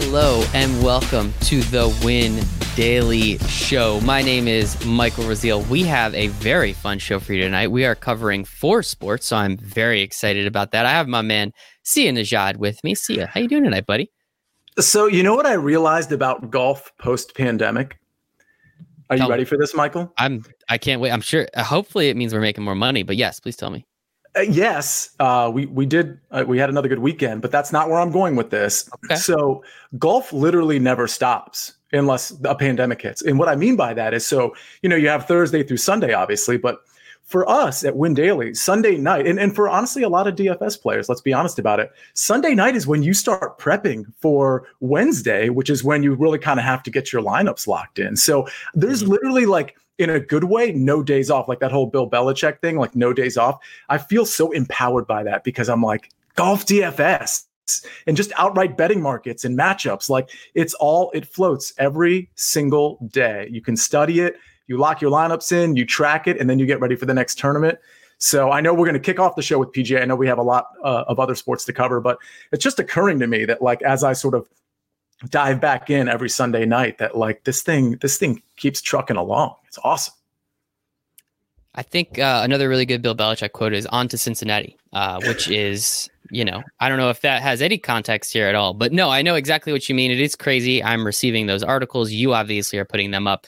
Hello and welcome to the Win Daily Show. My name is Michael Raziel. We have a very fun show for you tonight. We are covering four sports, so I'm very excited about that. I have my man Sia Nejad with me. Sia, how you doing tonight, buddy? So you know what I realized about golf post pandemic? Are you Tell me. ready for this, Michael? I'm. I can't wait. I'm sure. Hopefully, it means we're making more money. But yes, please tell me. Uh, yes, uh, we we did. Uh, we had another good weekend, but that's not where I'm going with this. Okay. So golf literally never stops unless a pandemic hits. And what I mean by that is, so you know, you have Thursday through Sunday, obviously, but for us at Win Daily, Sunday night, and, and for honestly a lot of DFS players, let's be honest about it. Sunday night is when you start prepping for Wednesday, which is when you really kind of have to get your lineups locked in. So there's Mhm. literally like in a good way, no days off, like that whole Bill Belichick thing, like no days off. I feel so empowered by that because I'm like golf DFS and just outright betting markets and matchups. Like it's all it floats every single day. You can study it, you lock your lineups in, you track it, and then you get ready for the next tournament. So I know we're going to kick off the show with PGA. I know we have a lot uh, of other sports to cover, but it's just occurring to me that like as I sort of dive back in every Sunday night, that like this thing this thing keeps trucking along. It's awesome. I think uh, another really good Bill Belichick quote is "On to Cincinnati," uh, which is, you know, I don't know if that has any context here at all, but no, I know exactly what you mean. It is crazy. I'm receiving those articles. You obviously are putting them up.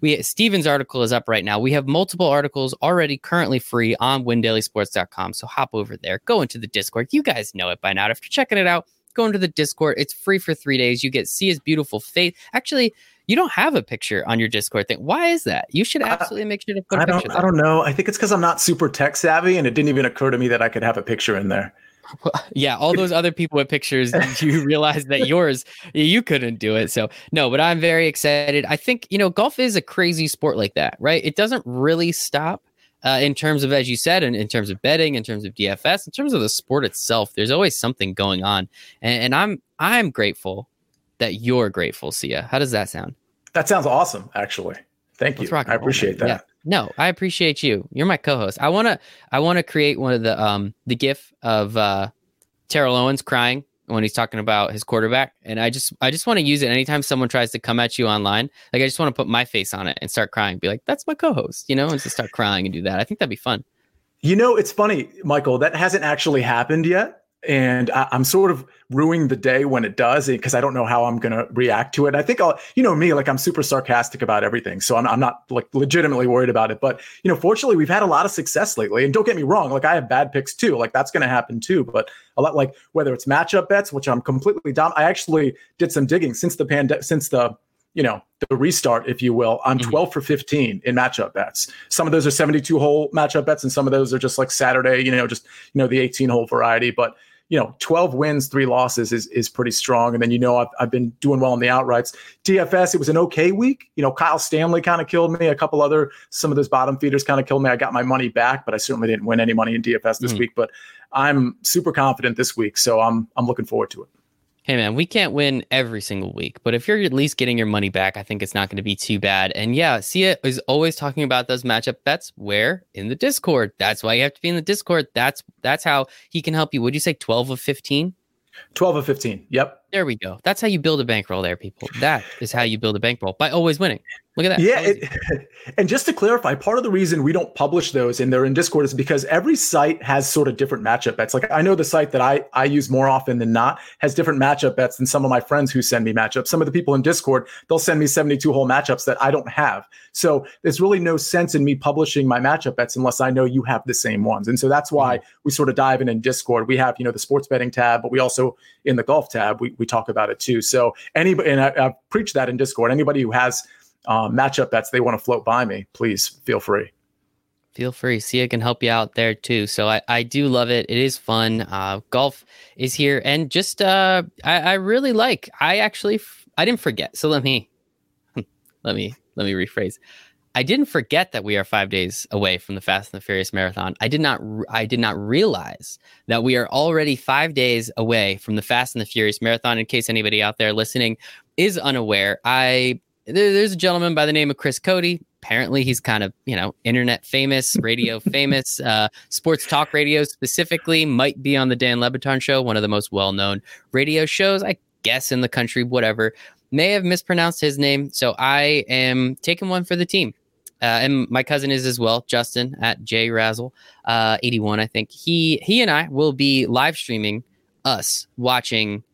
We Steven's article is up right now. We have multiple articles already currently free on windailysports.com. So hop over there, go into the Discord. You guys know it by now. If you're checking it out, go into the Discord. It's free for three days. You get Sia's beautiful face. Actually, you don't have a picture on your Discord thing. Why is that? You should Uh, absolutely make sure to put a I picture. don't. I don't know. I think it's because I'm not super tech savvy, and it didn't even occur to me that I could have a picture in there. yeah, all those other people with pictures, you realize that yours, you couldn't do it. So, no, but I'm very excited. I think, you know, golf is a crazy sport like that, right? It doesn't really stop uh, in terms of, as you said, in, in terms of betting, in terms of DFS, in terms of the sport itself. There's always something going on. And, and I'm, I'm grateful that you're grateful, Sia. How does that sound? That sounds awesome, actually. Thank Let's you. I appreciate that. Yeah. No, I appreciate you. You're my co-host. I wanna I wanna create one of the um the gif of uh Terrell Owens crying when he's talking about his quarterback. And I just I just want to use it anytime someone tries to come at you online. Like I just want to put my face on it and start crying. Be like, that's my co-host, you know, and just start crying and do that. I think that'd be fun. You know, it's funny, Michael, that hasn't actually happened yet. And I, I'm sort of ruining the day when it does because I don't know how I'm going to react to it. I think I'll, you know, me, like I'm super sarcastic about everything. So I'm, I'm not like legitimately worried about it. But, you know, fortunately, we've had a lot of success lately. And don't get me wrong, like I have bad picks too. Like that's going to happen too. But a lot like whether it's matchup bets, which I'm completely dumb. I actually did some digging since the pandemic, since the, you know, the restart, if you will. I'm Mhm. 12 for 15 in matchup bets. Some of those are 72 hole matchup bets, and some of those are just like Saturday, you know, just you know the 18 hole variety. But you know, 12 wins, three losses is is pretty strong. And then you know I've, I've been doing well in the outrights. DFS, it was an okay week. You know, Kyle Stanley kind of killed me. A couple other some of those bottom feeders kind of killed me. I got my money back, but I certainly didn't win any money in DFS this Mhm. week. But I'm super confident this week, so I'm I'm looking forward to it. Hey man, we can't win every single week, but if you're at least getting your money back, I think it's not going to be too bad. And yeah, Sia is always talking about those matchup bets. Where in the Discord? That's why you have to be in the Discord. That's that's how he can help you. Would you say twelve of fifteen? 12 of 15. Yep. There we go. That's how you build a bankroll, there, people. That is how you build a bankroll by always winning. Look at that. Yeah, it, and just to clarify, part of the reason we don't publish those and they're in Discord is because every site has sort of different matchup bets. Like I know the site that I I use more often than not has different matchup bets than some of my friends who send me matchups. Some of the people in Discord they'll send me 72 hole matchups that I don't have. So there's really no sense in me publishing my matchup bets unless I know you have the same ones. And so that's why mm-hmm. we sort of dive in in Discord. We have you know the sports betting tab, but we also in the golf tab we we talk about it too. So anybody and I, I've preached that in Discord. Anybody who has um, matchup bets they want to float by me, please feel free. feel free. Sia can help you out there too. So I, I do love it. It is fun. Uh, golf is here, and just uh, I, I really like. I actually I didn't forget. So let me let me let me rephrase. I didn't forget that we are five days away from the Fast and the Furious marathon. I did not. I did not realize that we are already five days away from the Fast and the Furious marathon. In case anybody out there listening is unaware, I there, there's a gentleman by the name of Chris Cody. Apparently, he's kind of you know internet famous, radio famous, uh, sports talk radio specifically. Might be on the Dan Le Batard show, one of the most well known radio shows. I guess in the country, whatever. May have mispronounced his name, so I am taking one for the team. Uh, and my cousin is as well, Justin at J Razzle, uh, 81, I think. He he and I will be live streaming us watching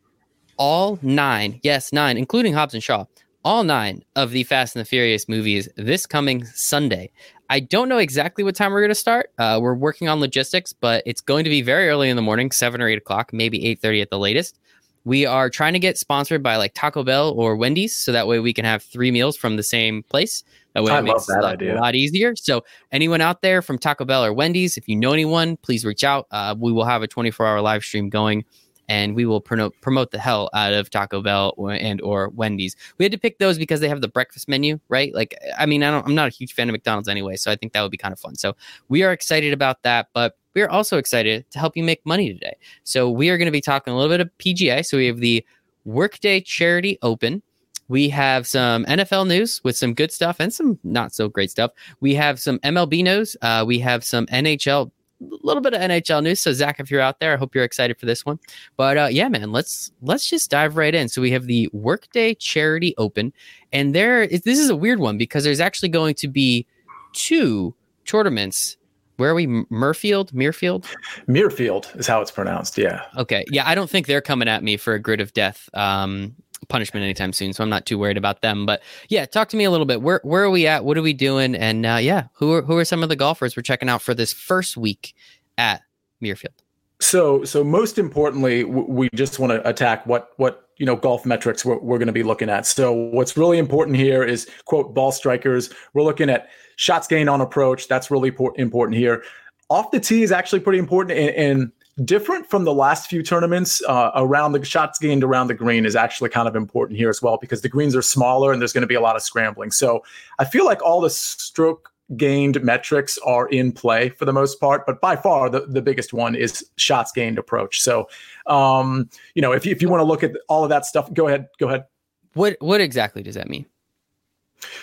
all nine, yes, nine, including Hobbs and Shaw, all nine of the Fast and the Furious movies this coming Sunday. I don't know exactly what time we're going to start. Uh, we're working on logistics, but it's going to be very early in the morning, seven or eight o'clock, maybe eight thirty at the latest. We are trying to get sponsored by like Taco Bell or Wendy's, so that way we can have three meals from the same place. That way I it makes that a lot easier. So anyone out there from Taco Bell or Wendy's, if you know anyone, please reach out. Uh, we will have a 24 hour live stream going and we will promote promote the hell out of Taco Bell and or Wendy's. We had to pick those because they have the breakfast menu, right? Like, I mean, I don't, I'm not a huge fan of McDonald's anyway, so I think that would be kind of fun. So we are excited about that, but we are also excited to help you make money today. So we are going to be talking a little bit of PGA. So we have the Workday Charity Open. We have some NFL news with some good stuff and some not so great stuff. We have some MLB news. Uh, we have some NHL, little bit of NHL news. So Zach, if you're out there, I hope you're excited for this one. But uh, yeah, man, let's let's just dive right in. So we have the Workday Charity Open, and there is this is a weird one because there's actually going to be two tournaments. Where are we? Murfield, Muirfield. Muirfield is how it's pronounced. Yeah. Okay, yeah, I don't think they're coming at me for a grid of death um, punishment anytime soon, so I'm not too worried about them. But yeah, talk to me a little bit. Where where are we at? What are we doing? And uh, yeah, who are who are some of the golfers we're checking out for this first week at Muirfield? So, so most importantly, we just want to attack what what you know golf metrics we're, we're going to be looking at. So, what's really important here is quote ball strikers. We're looking at shots gained on approach. That's really important here. Off the tee is actually pretty important and, and different from the last few tournaments. Uh, around the shots gained around the green is actually kind of important here as well because the greens are smaller and there's going to be a lot of scrambling. So, I feel like all the stroke gained metrics are in play for the most part, but by far the, the biggest one is shots gained approach. So, um, you know, if you, if you want to look at all of that stuff, go ahead, go ahead. What what exactly does that mean?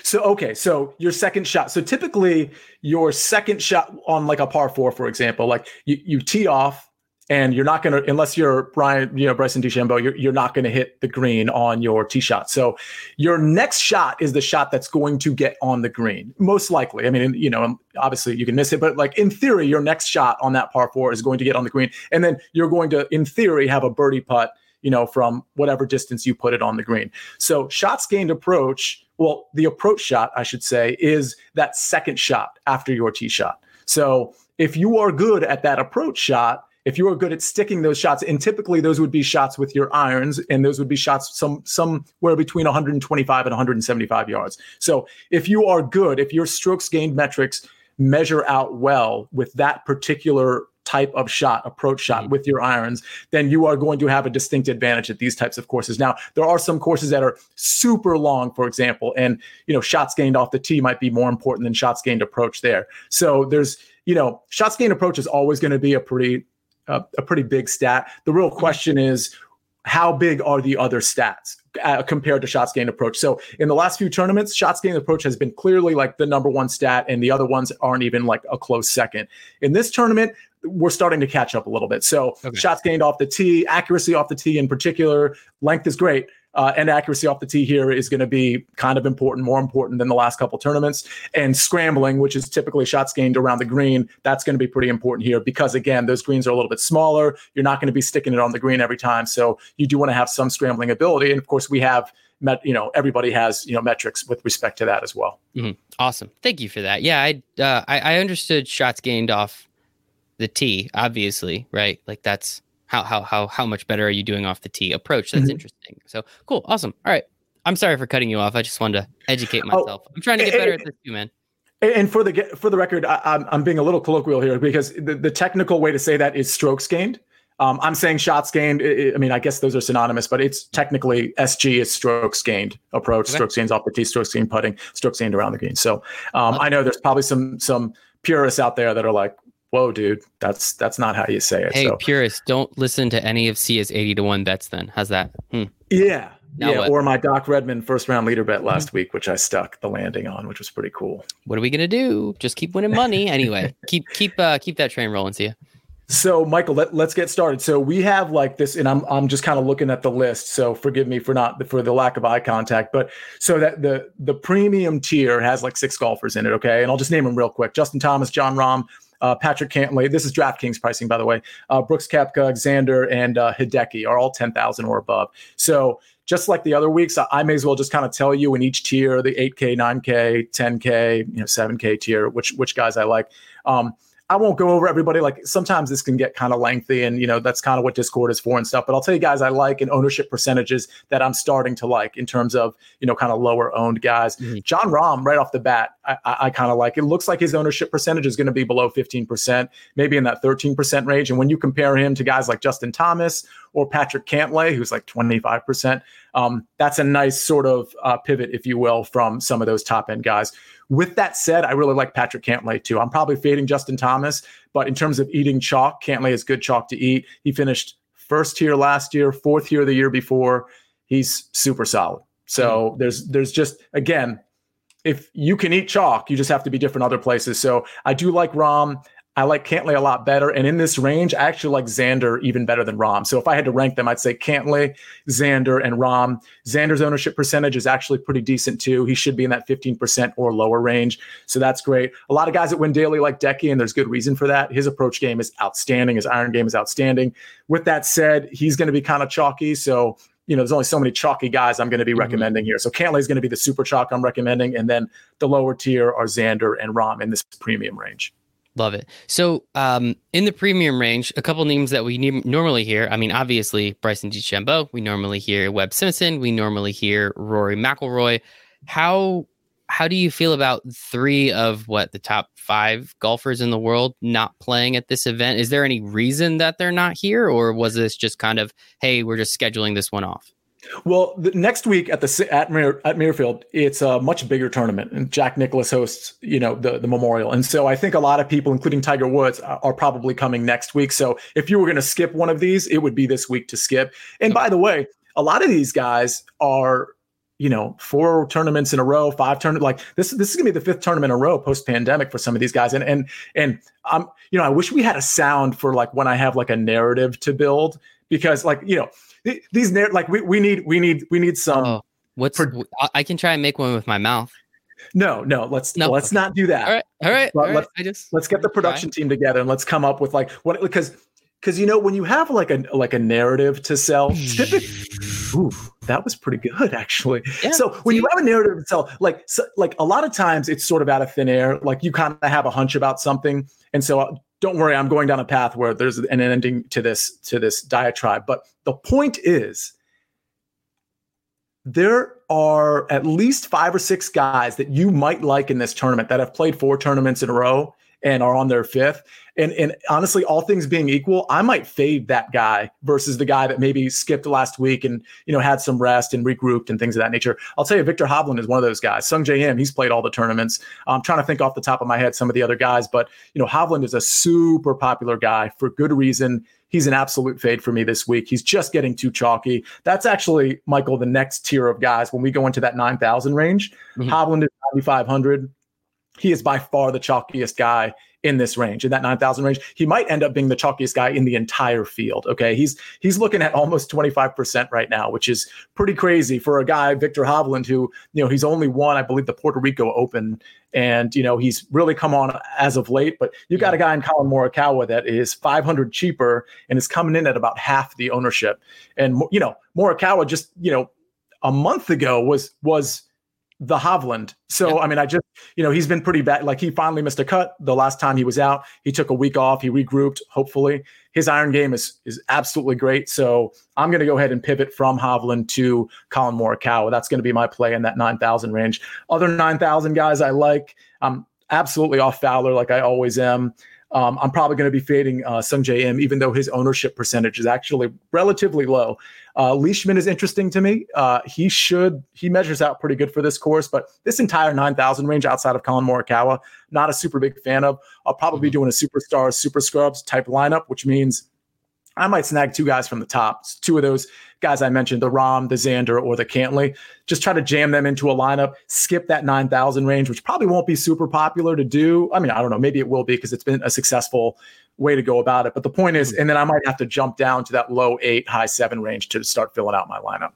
So, okay, so your second shot. So typically your second shot on like a par four, for example, like you, you tee off and you're not going to, unless you're Brian, you know, Bryson DeChambeau, you're, you're not going to hit the green on your tee shot. So your next shot is the shot that's going to get on the green, most likely. I mean, you know, um, obviously you can miss it, but like in theory, your next shot on that par four is going to get on the green. And then you're going to, in theory, have a birdie putt, you know, from whatever distance you put it on the green. So shots gained approach, well, the approach shot, I should say, is that second shot after your tee shot. So if you are good at that approach shot, if you are good at sticking those shots, and typically those would be shots with your irons, and those would be shots some somewhere between 125 and 175 yards. So if you are good, if your strokes gained metrics measure out well with that particular type of shot, approach shot mm-hmm. with your irons, then you are going to have a distinct advantage at these types of courses. Now, there are some courses that are super long, for example, and you know, shots gained off the tee might be more important than shots gained approach there. So there's, you know, shots gained approach is always going to be a pretty uh, a pretty big stat. The real question is how big are the other stats uh, compared to shots gained approach? So in the last few tournaments, shots gained approach has been clearly like the number one stat, and the other ones aren't even like a close second. In this tournament, we're starting to catch up a little bit. So Okay. shots gained off the tee, accuracy off the tee in particular, length is great. Uh, and accuracy off the tee here is going to be kind of important, more important than the last couple tournaments. And scrambling, which is typically shots gained around the green, that's going to be pretty important here because again, those greens are a little bit smaller. You're not going to be sticking it on the green every time, so you do want to have some scrambling ability. And of course, we have met, you know, everybody has you know metrics with respect to that as well. Awesome, thank you for that. Yeah, I uh, I, I understood shots gained off the tee, obviously, right? Like that's how how how how much better are you doing off the tee approach? That's Mhm. interesting. So cool, awesome. All right, I'm sorry for cutting you off. I just wanted to educate Oh, myself. I'm trying to get better eh, at this too, man. And- for the for the record, I, I'm I'm being a little colloquial here because the, the technical way to say that is strokes gained. Um, I'm saying shots gained. I, mean, I guess those are synonymous, but it's technically SG is strokes gained approach, Okay. strokes gained off the tee, strokes gained putting, strokes gained around the green. So um, I know there's probably some some purists out there that are like, "Whoa, dude, that's that's not how you say it." Hey, so purists, don't listen to any of Sia's 80 to 1 bets then. How's that? Hmm. yeah, Now yeah. what? Or my Doc Redman first round leader bet last week, which I stuck the landing on, which was pretty cool. What are we gonna do? Just keep winning money anyway. keep keep uh keep that train rolling, Sia. So, Michael, let, us get started. So we have like this, and I'm I'm just kind of looking at the list. So forgive me for not for the lack of eye contact, but so that the the premium tier has like six golfers in it. Okay, and I'll just name them real quick: Justin Thomas, Jon Rahm, uh, Patrick Cantlay. This is DraftKings pricing, by the way. Uh, Brooks Koepka, Xander, and uh, Hideki are all ten thousand or above. So just like the other weeks, I, I may as well just kind of tell you in each tier, the 8K, 9K, 10K, you know, 7K tier, which which guys I like. Um, I won't go over everybody. Like sometimes this can get kind of lengthy, and you know that's kind of what Discord is for and stuff. But I'll tell you guys, I like and ownership percentages that I'm starting to like in terms of you know kind of lower owned guys. Mm-hmm. Jon Rahm, right off the bat, I, I, I kind of like. It looks like his ownership percentage is going to be below 15 percent, maybe in that 13 percent range. And when you compare him to guys like Justin Thomas or Patrick Cantlay, who's like 25 percent, um, that's a nice sort of uh, pivot, if you will, from some of those top end guys. With that said, I really like Patrick Cantlay too. I'm probably fading Justin Thomas, but in terms of eating chalk, Cantlay is good chalk to eat. He finished first here last year, fourth here the year before. He's super solid. So mm-hmm. there's there's just again, if you can eat chalk, you just have to be different other places. So I do like Rahm. I like Cantlay a lot better. And in this range, I actually like Xander even better than Rahm. So if I had to rank them, I'd say Cantlay, Xander, and Rahm. Xander's ownership percentage is actually pretty decent too. He should be in that 15% or lower range. So that's great. A lot of guys that win daily like Hideki, and there's good reason for that. His approach game is outstanding. His iron game is outstanding. With that said, he's going to be kind of chalky. So you know, there's only so many chalky guys I'm going to be mm-hmm. recommending here. So Cantlay is going to be the super chalk I'm recommending, and then the lower tier are Xander and Rahm in this premium range. Love it. So, um, in the premium range, a couple names that we ne- normally hear. I mean, obviously Bryson DeChambeau. We normally hear Webb Simpson. We normally hear Rory McIlroy. How how do you feel about three of what the top five golfers in the world not playing at this event? Is there any reason that they're not here, or was this just kind of, hey, we're just scheduling this one off? Well, next week at the at Mir, at Muirfield, it's a much bigger tournament, and Jack Nicklaus hosts, you know, the the memorial. And so I think a lot of people, including Tiger Woods, are, are probably coming next week. So if you were going to skip one of these, it would be this week to skip. And by the way, a lot of these guys are you know, four tournaments in a row, five tournament like this. This is gonna be the fifth tournament in a row post pandemic for some of these guys. And and and I'm, you know, I wish we had a sound for like when I have like a narrative to build because like you know these narr- like we, we need we need we need some. Oh, what's pro- I can try and make one with my mouth. No, no, let's no. let's not do that. All right, all right, all right. Let's, I just let's get the production try. team together and let's come up with like what because because you know when you have like a like a narrative to sell, typically, ooh, that was pretty good actually. Yeah, so when you have a narrative to sell, like so, like a lot of times it's sort of out of thin air. Like you kind of have a hunch about something, and so uh, don't worry, I'm going down a path where there's an ending to this to this diatribe. But the point is, there are at least five or six guys that you might like in this tournament that have played four tournaments in a row and are on their fifth. And and honestly, all things being equal, I might fade that guy versus the guy that maybe skipped last week and you know had some rest and regrouped and things of that nature. I'll tell you, Viktor Hovland is one of those guys. Sungjae Im, he's played all the tournaments. I'm trying to think off the top of my head some of the other guys, but you know, Hovland is a super popular guy for good reason. He's an absolute fade for me this week. He's just getting too chalky. That's actually, Michael, the next tier of guys when we go into that 9,000 range. Mm-hmm. Hovland is 9,500 he is by far the chalkiest guy in this range, in that 9,000 range. He might end up being the chalkiest guy in the entire field. Okay. He's he's looking at almost 25% right now, which is pretty crazy for a guy, Viktor Hovland, who, you know, he's only won, I believe, the Puerto Rico Open. And, you know, he's really come on as of late. But you got a guy in Collin Morikawa that is 500 cheaper and is coming in at about half the ownership. And, you know, Morikawa just, you know, a month ago was was the Hovland. So, I mean, I just, you know, he's been pretty bad. Like he finally missed a cut the last time he was out. He took a week off. He regrouped, hopefully. His iron game is is absolutely great. So I'm going to go ahead and pivot from Hovland to Collin Morikawa. That's going to be my play in that 9,000 range. Other 9,000 guys I like. I'm absolutely off Fowler like I always am. Um, I'm probably going to be fading uh, Sungjae Im, even though his ownership percentage is actually relatively low. Uh, Leishman is interesting to me. Uh, he should he measures out pretty good for this course, but this entire 9,000 range outside of Collin Morikawa, not a super big fan of. I'll probably be mm-hmm. doing a superstar super scrubs type lineup, which means I might snag two guys from the top, two of those guys I mentioned, the Rahm, the Xander, or the Cantlay. Just try to jam them into a lineup, skip that 9,000 range, which probably won't be super popular to do. I mean, I don't know, maybe it will be because it's been a successful way to go about it. But the point is, and then I might have to jump down to that low eight, high seven range to start filling out my lineup.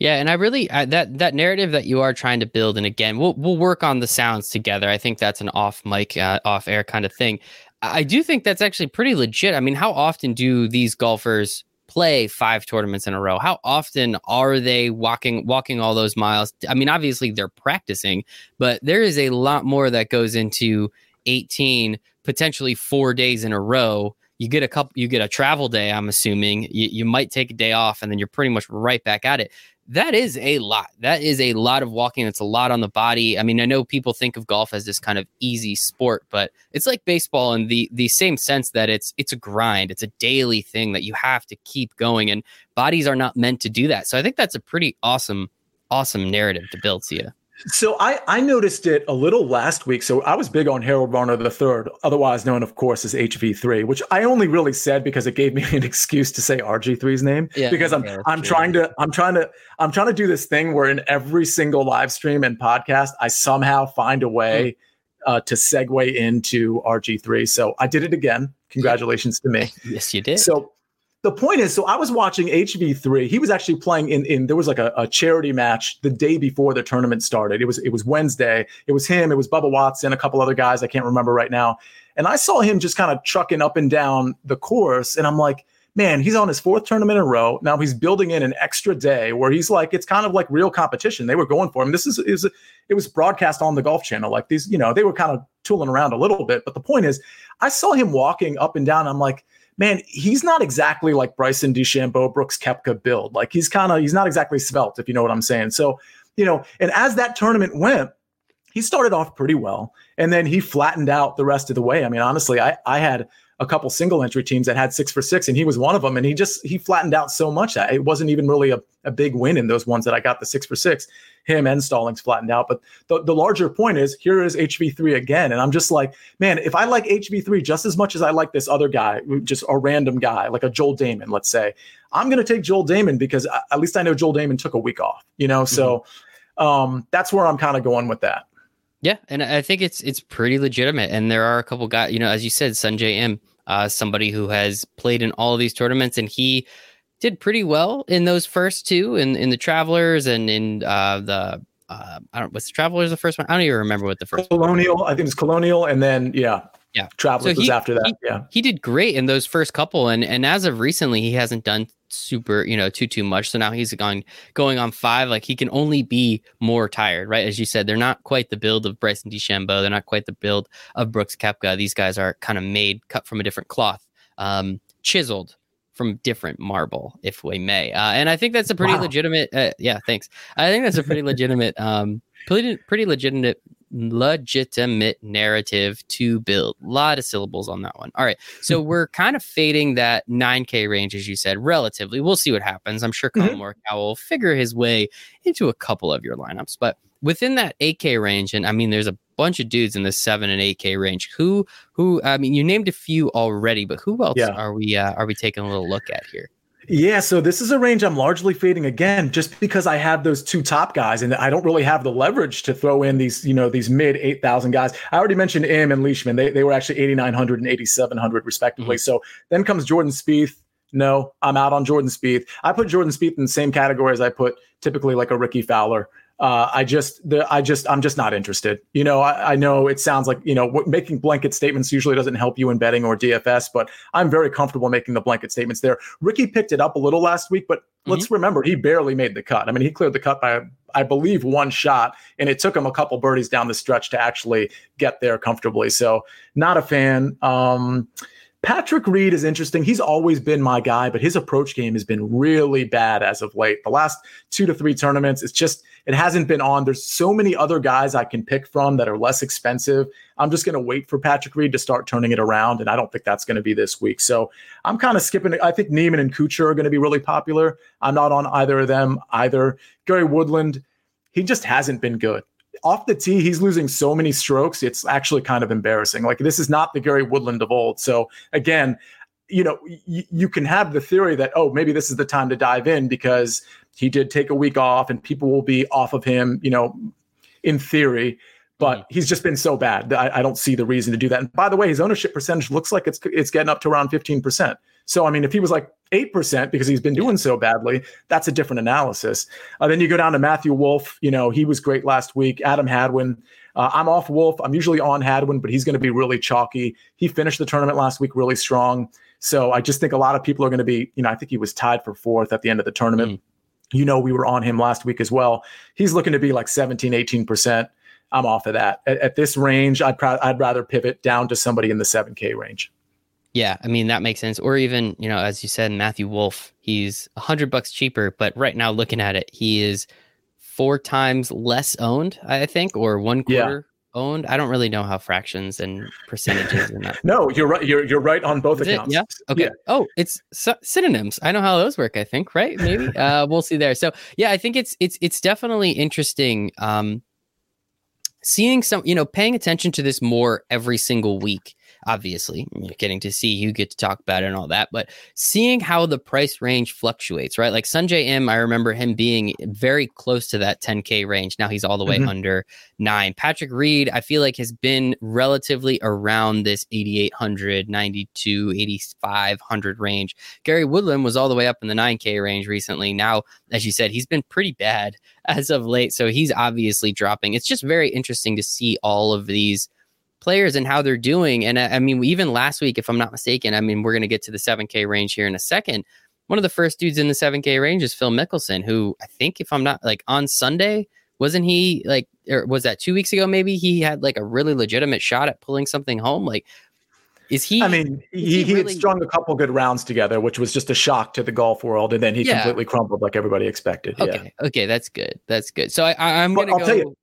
Yeah, and I really uh, that that narrative that you are trying to build, and again, we'll we'll work on the sounds together. I think that's an off mic, uh, off air kind of thing. I do think that's actually pretty legit. I mean, how often do these golfers play five tournaments in a row? How often are they walking walking all those miles? I mean, obviously they're practicing, but there is a lot more that goes into 18 potentially 4 days in a row. You get a couple you get a travel day, I'm assuming. You, you might take a day off and then you're pretty much right back at it that is a lot. That is a lot of walking. It's a lot on the body. I mean, I know people think of golf as this kind of easy sport, but it's like baseball in the the same sense that it's it's a grind. It's a daily thing that you have to keep going, and bodies are not meant to do that. So I think that's a pretty awesome awesome narrative to build, Sia. So I, I noticed it a little last week. So I was big on Harold Varner III, otherwise known, of course, as HV3, which I only really said because it gave me an excuse to say RG3's name. Yeah, because I'm yeah, I'm true. trying to I'm trying to I'm trying to do this thing where in every single live stream and podcast, I somehow find a way mm. uh, to segue into RG3. So I did it again. Congratulations to me. Yes, you did. So the point is, so I was watching HV3. He was actually playing in, in there was like a, a, charity match the day before the tournament started. It was it was Wednesday. It was him, it was Bubba Watson, a couple other guys I can't remember right now. And I saw him just kind of trucking up and down the course. And I'm like, man, he's on his fourth tournament in a row. Now he's building in an extra day where he's like, it's kind of like real competition. They were going for him. This is, is it was broadcast on the golf channel. Like these, you know, they were kind of tooling around a little bit. But the point is, I saw him walking up and down. I'm like, man, he's not exactly like Bryson DeChambeau, Brooks Koepka build. Like he's kind of he's not exactly svelte, if you know what I'm saying. So, you know, and as that tournament went, he started off pretty well, and then he flattened out the rest of the way. I mean, honestly, I I had a couple single entry teams that had six for six, and he was one of them. And he just he flattened out so much that it wasn't even really a, a big win in those ones that I got the six for six. Him and Stallings flattened out. But the, the larger point is here is HV3 again. And I'm just like, man, if I like HV3 just as much as I like this other guy, just a random guy, like a Joel Dahmen, let's say, I'm gonna take Joel Dahmen because at least I know Joel Dahmen took a week off, you know. Mm-hmm. So um, that's where I'm kind of going with that. Yeah, and I think it's it's pretty legitimate. And there are a couple guys, you know, as you said, Sungjae Im uh, somebody who has played in all of these tournaments, and he did pretty well in those first two, in in the Travelers and in uh, the uh, I don't what's the Travelers the first one. I don't even remember what the first Colonial. I think it's Colonial, and then yeah, yeah, Travelers so he, was after that. He, yeah, he did great in those first couple, and and as of recently, he hasn't done super, you know, too too much. So now he's going going on five. Like he can only be more tired, right? As you said, they're not quite the build of Bryson DeChambeau. They're not quite the build of Brooks Koepka. These guys are kind of made, cut from a different cloth, um, chiseled from different marble, if we may. Uh, and I think that's a pretty wow. legitimate. Uh, yeah, thanks. I think that's a pretty legitimate, um, pretty pretty legitimate legitimate narrative to build. A lot of syllables on that one. All right. So we're kind of fading that 9K range, as you said, relatively. We'll see what happens. I'm sure Collin mm-hmm. Will figure his way into a couple of your lineups. But within that 8K range, and I mean, there's a bunch of dudes in the 7 and 8K range. Who, who, I mean, you named a few already, but who else yeah. are we, uh, are we taking a little look at here? Yeah, so this is a range I'm largely fading again, just because I have those two top guys, and I don't really have the leverage to throw in these, you know, these mid eight thousand guys. I already mentioned Im and Leishman; they they were actually 8900 and 8700 respectively. Mm-hmm. So then comes Jordan Spieth. No, I'm out on Jordan Spieth. I put Jordan Spieth in the same category as I put typically like a Rickie Fowler uh, I just, the, I just, I'm just not interested. You know, I, I know it sounds like you know what, making blanket statements usually doesn't help you in betting or DFS, but I'm very comfortable making the blanket statements there. Rickie picked it up a little last week, but mm-hmm. let's remember he barely made the cut. I mean, he cleared the cut by, I believe, one shot, and it took him a couple birdies down the stretch to actually get there comfortably. So, not a fan. Um, Patrick Reed is interesting. He's always been my guy, but his approach game has been really bad as of late. The last two to three tournaments, it's just, it hasn't been on. There's so many other guys I can pick from that are less expensive. I'm just going to wait for Patrick Reed to start turning it around, and I don't think that's going to be this week. So I'm kind of skipping. I think Niemann and Kuchar are going to be really popular. I'm not on either of them either. Gary Woodland, he just hasn't been good off the tee, he's losing so many strokes. It's actually kind of embarrassing. Like this is not the Gary Woodland of old. So again, you know, y- you can have the theory that, oh, maybe this is the time to dive in because he did take a week off and people will be off of him, you know, in theory. But mm-hmm. he's just been so bad that I, I, don't see the reason to do that. And by the way, his ownership percentage looks like it's it's getting up to around 15%. So I mean, if he was like 8% because he's been doing so badly, that's a different analysis. Uh, then you go down to Matthew Wolff. you know, he was great last week. Adam Hadwin, uh, I'm off Wolff. I'm usually on Hadwin, but he's going to be really chalky. He finished the tournament last week really strong. So I just think a lot of people are going to be, you know, I think he was tied for fourth at the end of the tournament. Mm. You know, we were on him last week as well. He's looking to be like 17, 18%. I'm off of that. At, at this range, I'd, pr- I'd rather pivot down to somebody in the 7K range. Yeah, I mean that makes sense. Or even, you know, as you said, Matthew Wolff, he's a hundred bucks cheaper, but right now looking at it, he is four times less owned, I think, or one quarter. Owned. I don't really know how fractions and percentages and that. no, you're right. You're you're right on both Is accounts. It? Yeah. Okay. Yeah. Oh, it's synonyms. I know how those work. I think right. Maybe. uh, we'll see there. So yeah, I think it's it's it's definitely interesting. Um, seeing some, you know, paying attention to this more every single week obviously you're getting to see you get to talk about it and all that but seeing how the price range fluctuates right? Like Sungjae Im i remember him being very close to that 10k range. Now he's all the way mm-hmm. under 9 patrick reed i feel like has been relatively around this 8800 92 8500 range. Gary woodland was all the way up in the 9k range recently. Now as you said he's been pretty bad as of late so he's obviously dropping. It's just very interesting to see all of these players and how they're doing. And I, I mean, even last week, if I'm not mistaken, I mean, we're going to get to the 7K range here in a second. One of the first dudes in the 7K range is Phil Mickelson, who I think, if I'm not like on Sunday, wasn't he like, or was that two weeks ago? Maybe he had like a really legitimate shot at pulling something home. Like, is he? I mean, he, he, really... had strung a couple good rounds together, which was just a shock to the golf world, and then he yeah. completely crumbled like everybody expected. Okay, yeah. okay, that's good. That's good. So I, am gonna go. You,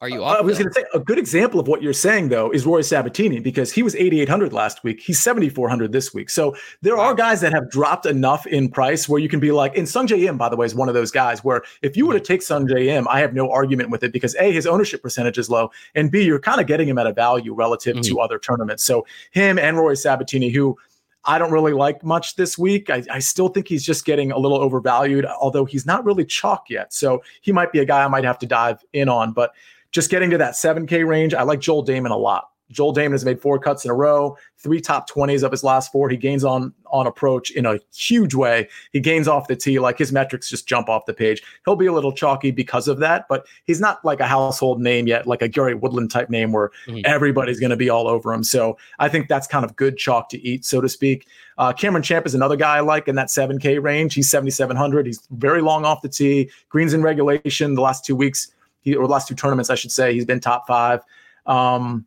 are you? I was going to say a good example of what you're saying though is Rory Sabbatini because he was 8,800 last week. He's 7,400 this week. So there wow. are guys that have dropped enough in price where you can be like, and Sungjae Im, by the way, is one of those guys where if you were to take Sungjae Im, I have no argument with it because a his ownership percentage is low, and b you're kind of getting him at a value relative mm-hmm. to other tournaments. So him and Rory Sabbatini, who I don't really like much this week. I, I, still think he's just getting a little overvalued, although he's not really chalk yet. So he might be a guy I might have to dive in on. But just getting to that 7K range, I like Joel Dahmen a lot. Joel Dahmen has made four cuts in a row, three top 20s of his last four. He gains on on approach in a huge way. He gains off the tee, like his metrics just jump off the page. He'll be a little chalky because of that, but he's not like a household name yet, like a Gary Woodland type name where mm-hmm. everybody's going to be all over him. So I think that's kind of good chalk to eat, so to speak. Uh, Cameron Champ is another guy I like in that 7K range. He's 7,700. He's very long off the tee. Greens in regulation the last two weeks he or last two tournaments, I should say, he's been top five. Um,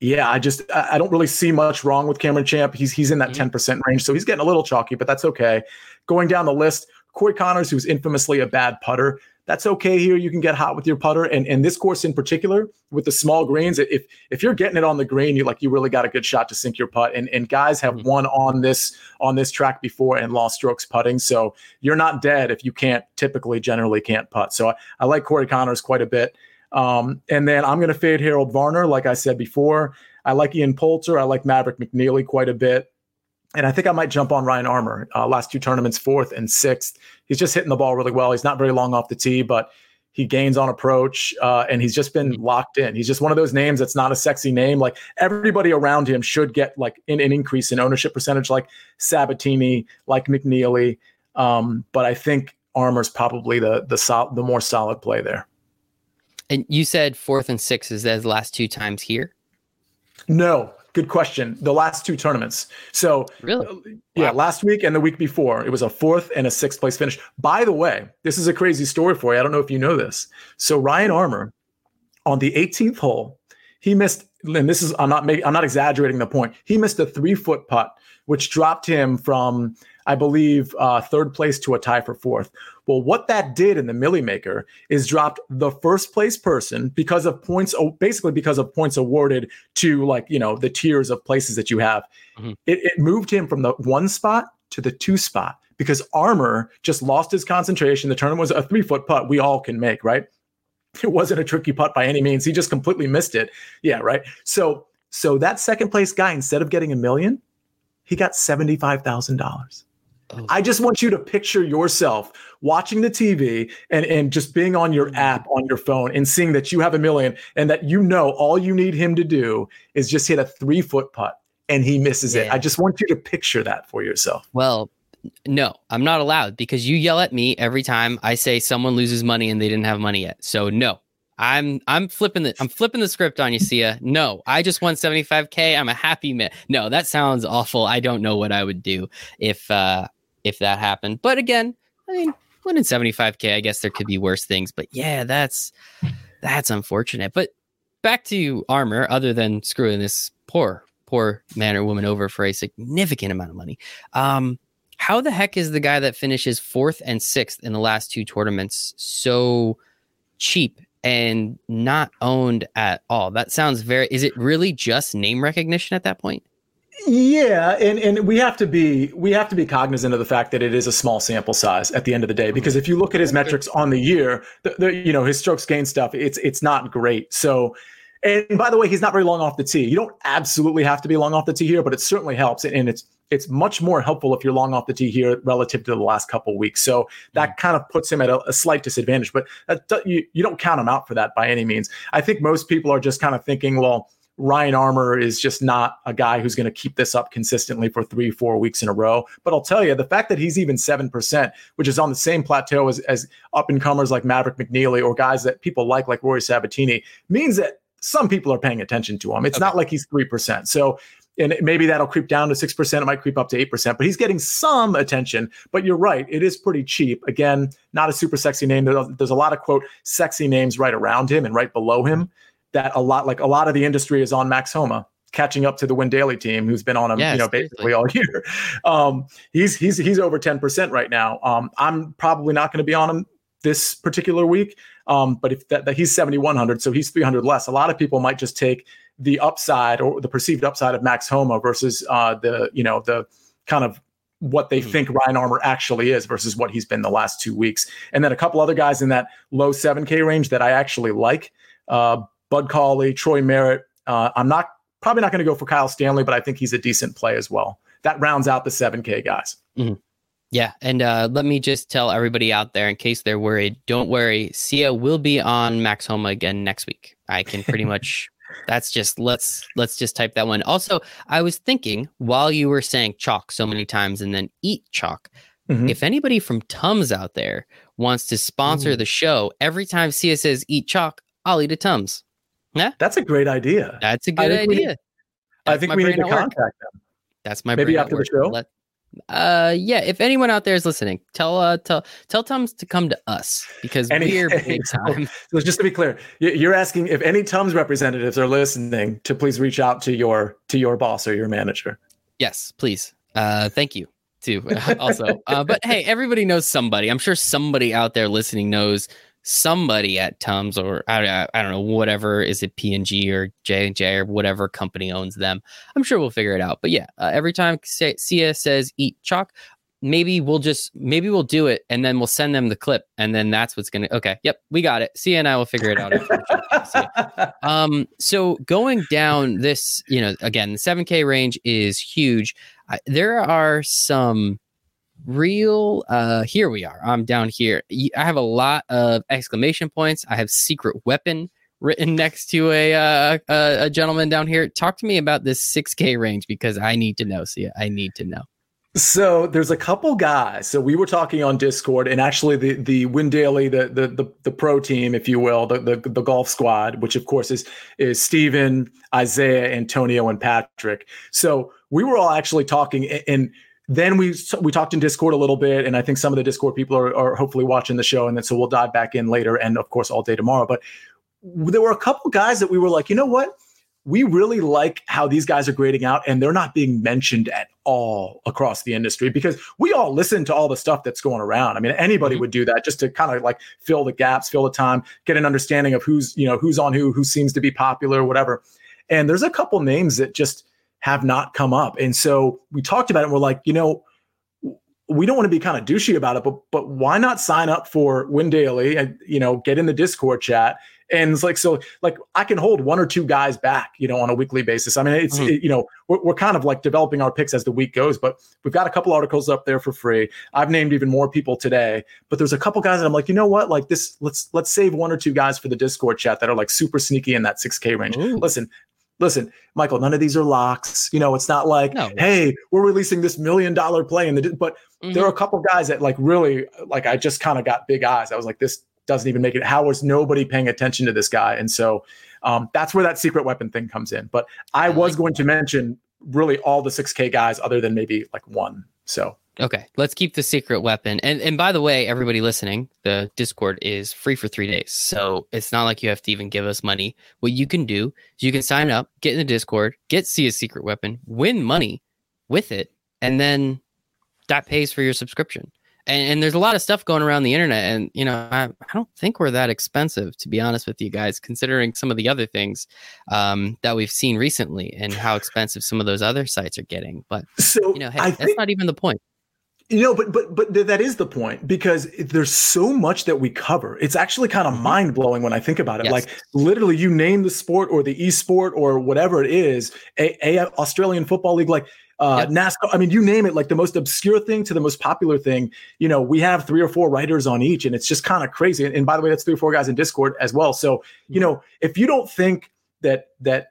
yeah, I just I don't really see much wrong with Cameron Champ. He's he's in that mm-hmm. 10 percent range, so he's getting a little chalky, but that's okay. Going down the list, Corey Conners, who's infamously a bad putter, that's okay here. You can get hot with your putter, and and this course in particular with the small greens, if if you're getting it on the green, you like you really got a good shot to sink your putt. And and guys have mm-hmm. won on this on this track before and lost strokes putting, so you're not dead if you can't typically generally can't putt. So I, I like Corey Conners quite a bit. Um, and then I'm going to fade Harold Varner, like I said before. I like Ian Poulter. I like Maverick McNealy quite a bit. And I think I might jump on Ryan Armour. Uh, last two tournaments, fourth and sixth. He's just hitting the ball really well. He's not very long off the tee, but he gains on approach, uh, and he's just been mm-hmm. locked in. He's just one of those names that's not a sexy name. Like everybody around him should get like an, an increase in ownership percentage, like Sabbatini, like McNealy. Um, but I think Armour's probably the the sol- the more solid play there. And you said fourth and sixth is as last two times here. No, good question. The last two tournaments. So, really? Uh, yeah, wow. last week and the week before, it was a fourth and a sixth place finish. By the way, this is a crazy story for you. I don't know if you know this. So, Ryan Armour on the 18th hole, he missed, and this is, I'm not making, I'm not exaggerating the point. He missed a three foot putt, which dropped him from I believe, uh, third place to a tie for fourth. Well, what that did in the Milly Maker is dropped the first place person because of points, basically because of points awarded to like, you know, the tiers of places that you have. Mm-hmm. It, it moved him from the one spot to the two spot because Armour just lost his concentration. The tournament was a three foot putt we all can make, right? It wasn't a tricky putt by any means. He just completely missed it. Yeah, right. So, so that second place guy, instead of getting a million, he got $75,000. Oh. I just want you to picture yourself watching the TV and, and just being on your app on your phone and seeing that you have a million and that you know all you need him to do is just hit a three foot putt and he misses yeah. it. I just want you to picture that for yourself. Well, no, I'm not allowed because you yell at me every time I say someone loses money and they didn't have money yet. So no, I'm I'm flipping the I'm flipping the script on you, Sia. No, I just won 75k. I'm a happy man. No, that sounds awful. I don't know what I would do if uh if that happened. But again, I mean, winning 75k, I guess there could be worse things. But yeah, that's that's unfortunate. But back to Armour, other than screwing this poor poor man or woman over for a significant amount of money. Um, how the heck is the guy that finishes fourth and sixth in the last two tournaments so cheap and not owned at all? That sounds very. Is it really just name recognition at that point? Yeah, and and we have to be we have to be cognizant of the fact that it is a small sample size at the end of the day. Because if you look at his metrics on the year, the, the you know his strokes gain stuff, it's it's not great. So and by the way, he's not very long off the tee. You don't absolutely have to be long off the tee here, but it certainly helps. And it's it's much more helpful if you're long off the tee here relative to the last couple weeks. So that mm. kind of puts him at a, a slight disadvantage. But that, you you don't count him out for that by any means. I think most people are just kind of thinking, well, Ryan Armour is just not a guy who's going to keep this up consistently for three, four weeks in a row. But I'll tell you, the fact that he's even 7%, which is on the same plateau as, as up and comers like Maverick McNealy or guys that people like, like Rory Sabbatini, means that some people are paying attention to him. It's okay. not like he's 3%. So, and maybe that'll creep down to 6%. It might creep up to 8%, but he's getting some attention. But you're right. It is pretty cheap. Again, not a super sexy name. There's a lot of quote sexy names right around him and right below him that a lot, like a lot of the industry is on Max Homa catching up to the Win Daily team, who's been on him, yes, you know, basically all year. Um, he's he's he's over ten percent right now. Um, I'm probably not going to be on him this particular week. Um, but if that, that he's 7,100, so he's 300 less. A lot of people might just take the upside or the perceived upside of Max Homa versus uh, the, you know, the kind of what they mm-hmm. think Ryan Armour actually is versus what he's been the last two weeks. And then a couple other guys in that low 7K range that I actually like. Uh, Bud Cauley, Troy Merritt. Uh, I'm not probably not going to go for Kyle Stanley, but I think he's a decent play as well. That rounds out the 7K guys. Mm-hmm. Yeah, and uh, let me just tell everybody out there, in case they're worried, don't worry. Sia will be on Max Homa again next week. I can pretty much. That's just let's let's just type that one. Also, I was thinking while you were saying chalk so many times and then eat chalk. Mm-hmm. If anybody from Tums out there wants to sponsor Ooh. the show, every time Sia says eat chalk, I'll eat a Tums. Yeah, that's a great idea. That's a good I idea. We, I think we need to contact them. That's my maybe after the show. Let, uh yeah if anyone out there is listening tell uh tell tell tums to come to us because any, we're big time so just to be clear you're asking if any tums representatives are listening to please reach out to your to your boss or your manager yes please uh thank you too also uh, but hey everybody knows somebody i'm sure somebody out there listening knows somebody at Tums or I, I don't know whatever is it P&G or J and J or whatever company owns them. I'm sure we'll figure it out. But yeah, uh, every time Sia says eat chalk, maybe we'll just maybe we'll do it and then we'll send them the clip and then that's what's gonna okay yep we got it Sia and I will figure it out um so going down this you know again the 7k range is huge I, there are some real uh here we are. I'm down here. I have a lot of exclamation points. I have secret weapon written next to a uh, a, a gentleman down here. Talk to me about this 6k range because i need to know see i need to know. So there's a couple guys. So we were talking on Discord, and actually the the Win Daily, the the the, the pro team, if you will, the, the the golf squad, which of course is is Stephen, Isaiah, Antonio, and Patrick. So we were all actually talking, and then we we talked in Discord a little bit, and I think some of the Discord people are, are hopefully watching the show, and then so we'll dive back in later, and of course all day tomorrow. But there were a couple guys that we were like, you know what, we really like how these guys are grading out, and they're not being mentioned at all across the industry because we all listen to all the stuff that's going around. I mean, anybody mm-hmm. would do that just to kind of like fill the gaps, fill the time, get an understanding of who's you know who's on who, who seems to be popular, whatever. And there's a couple names that just have not come up. And so we talked about it and we're like, you know, we don't want to be kind of douchey about it, but but why not sign up for Win Daily and you know get in the Discord chat And it's like, so like I can hold one or two guys back, you know, on a weekly basis. I mean, it's, mm-hmm. it, you know, we're, we're kind of like developing our picks as the week goes, but we've got a couple articles up there for free. I've named even more people today, but there's a couple guys that I'm like, you know what, like this, let's, let's save one or two guys for the Discord chat that are like super sneaky in that 6K range. Ooh. Listen, listen, Michael, none of these are locks. You know, it's not like, no. hey, we're releasing this million dollar play in the, but mm-hmm. there are a couple guys that like really, like, I just kind of got big eyes. I was like, this doesn't even make it. How was nobody paying attention to this guy? And so um, that's where that secret weapon thing comes in. But I, I was like going that. to mention really all the 6K guys other than maybe like one. So Okay, let's keep the secret weapon. And and by the way, everybody listening, the Discord is free for three days, so it's not like you have to even give us money. What you can do is you can sign up, get in the Discord, get see a secret weapon, win money with it, and then that pays for your subscription. And, and there's a lot of stuff going around the internet, and you know I, I don't think we're that expensive to be honest with you guys, considering some of the other things um, that we've seen recently and how expensive some of those other sites are getting. But so you know, hey, I that's think- not even the point. You know, but but but that is the point because there's so much that we cover. It's actually kind of mm-hmm. mind blowing when I think about it. Yes. Like literally, you name the sport or the e-sport or whatever it is, a, a Australian Football League, like uh, yep. NASCAR. I mean, you name it, like the most obscure thing to the most popular thing. You know, we have three or four writers on each, and it's just kind of crazy. And, and by the way, that's three or four guys in Discord as well. So you mm-hmm. know, if you don't think that that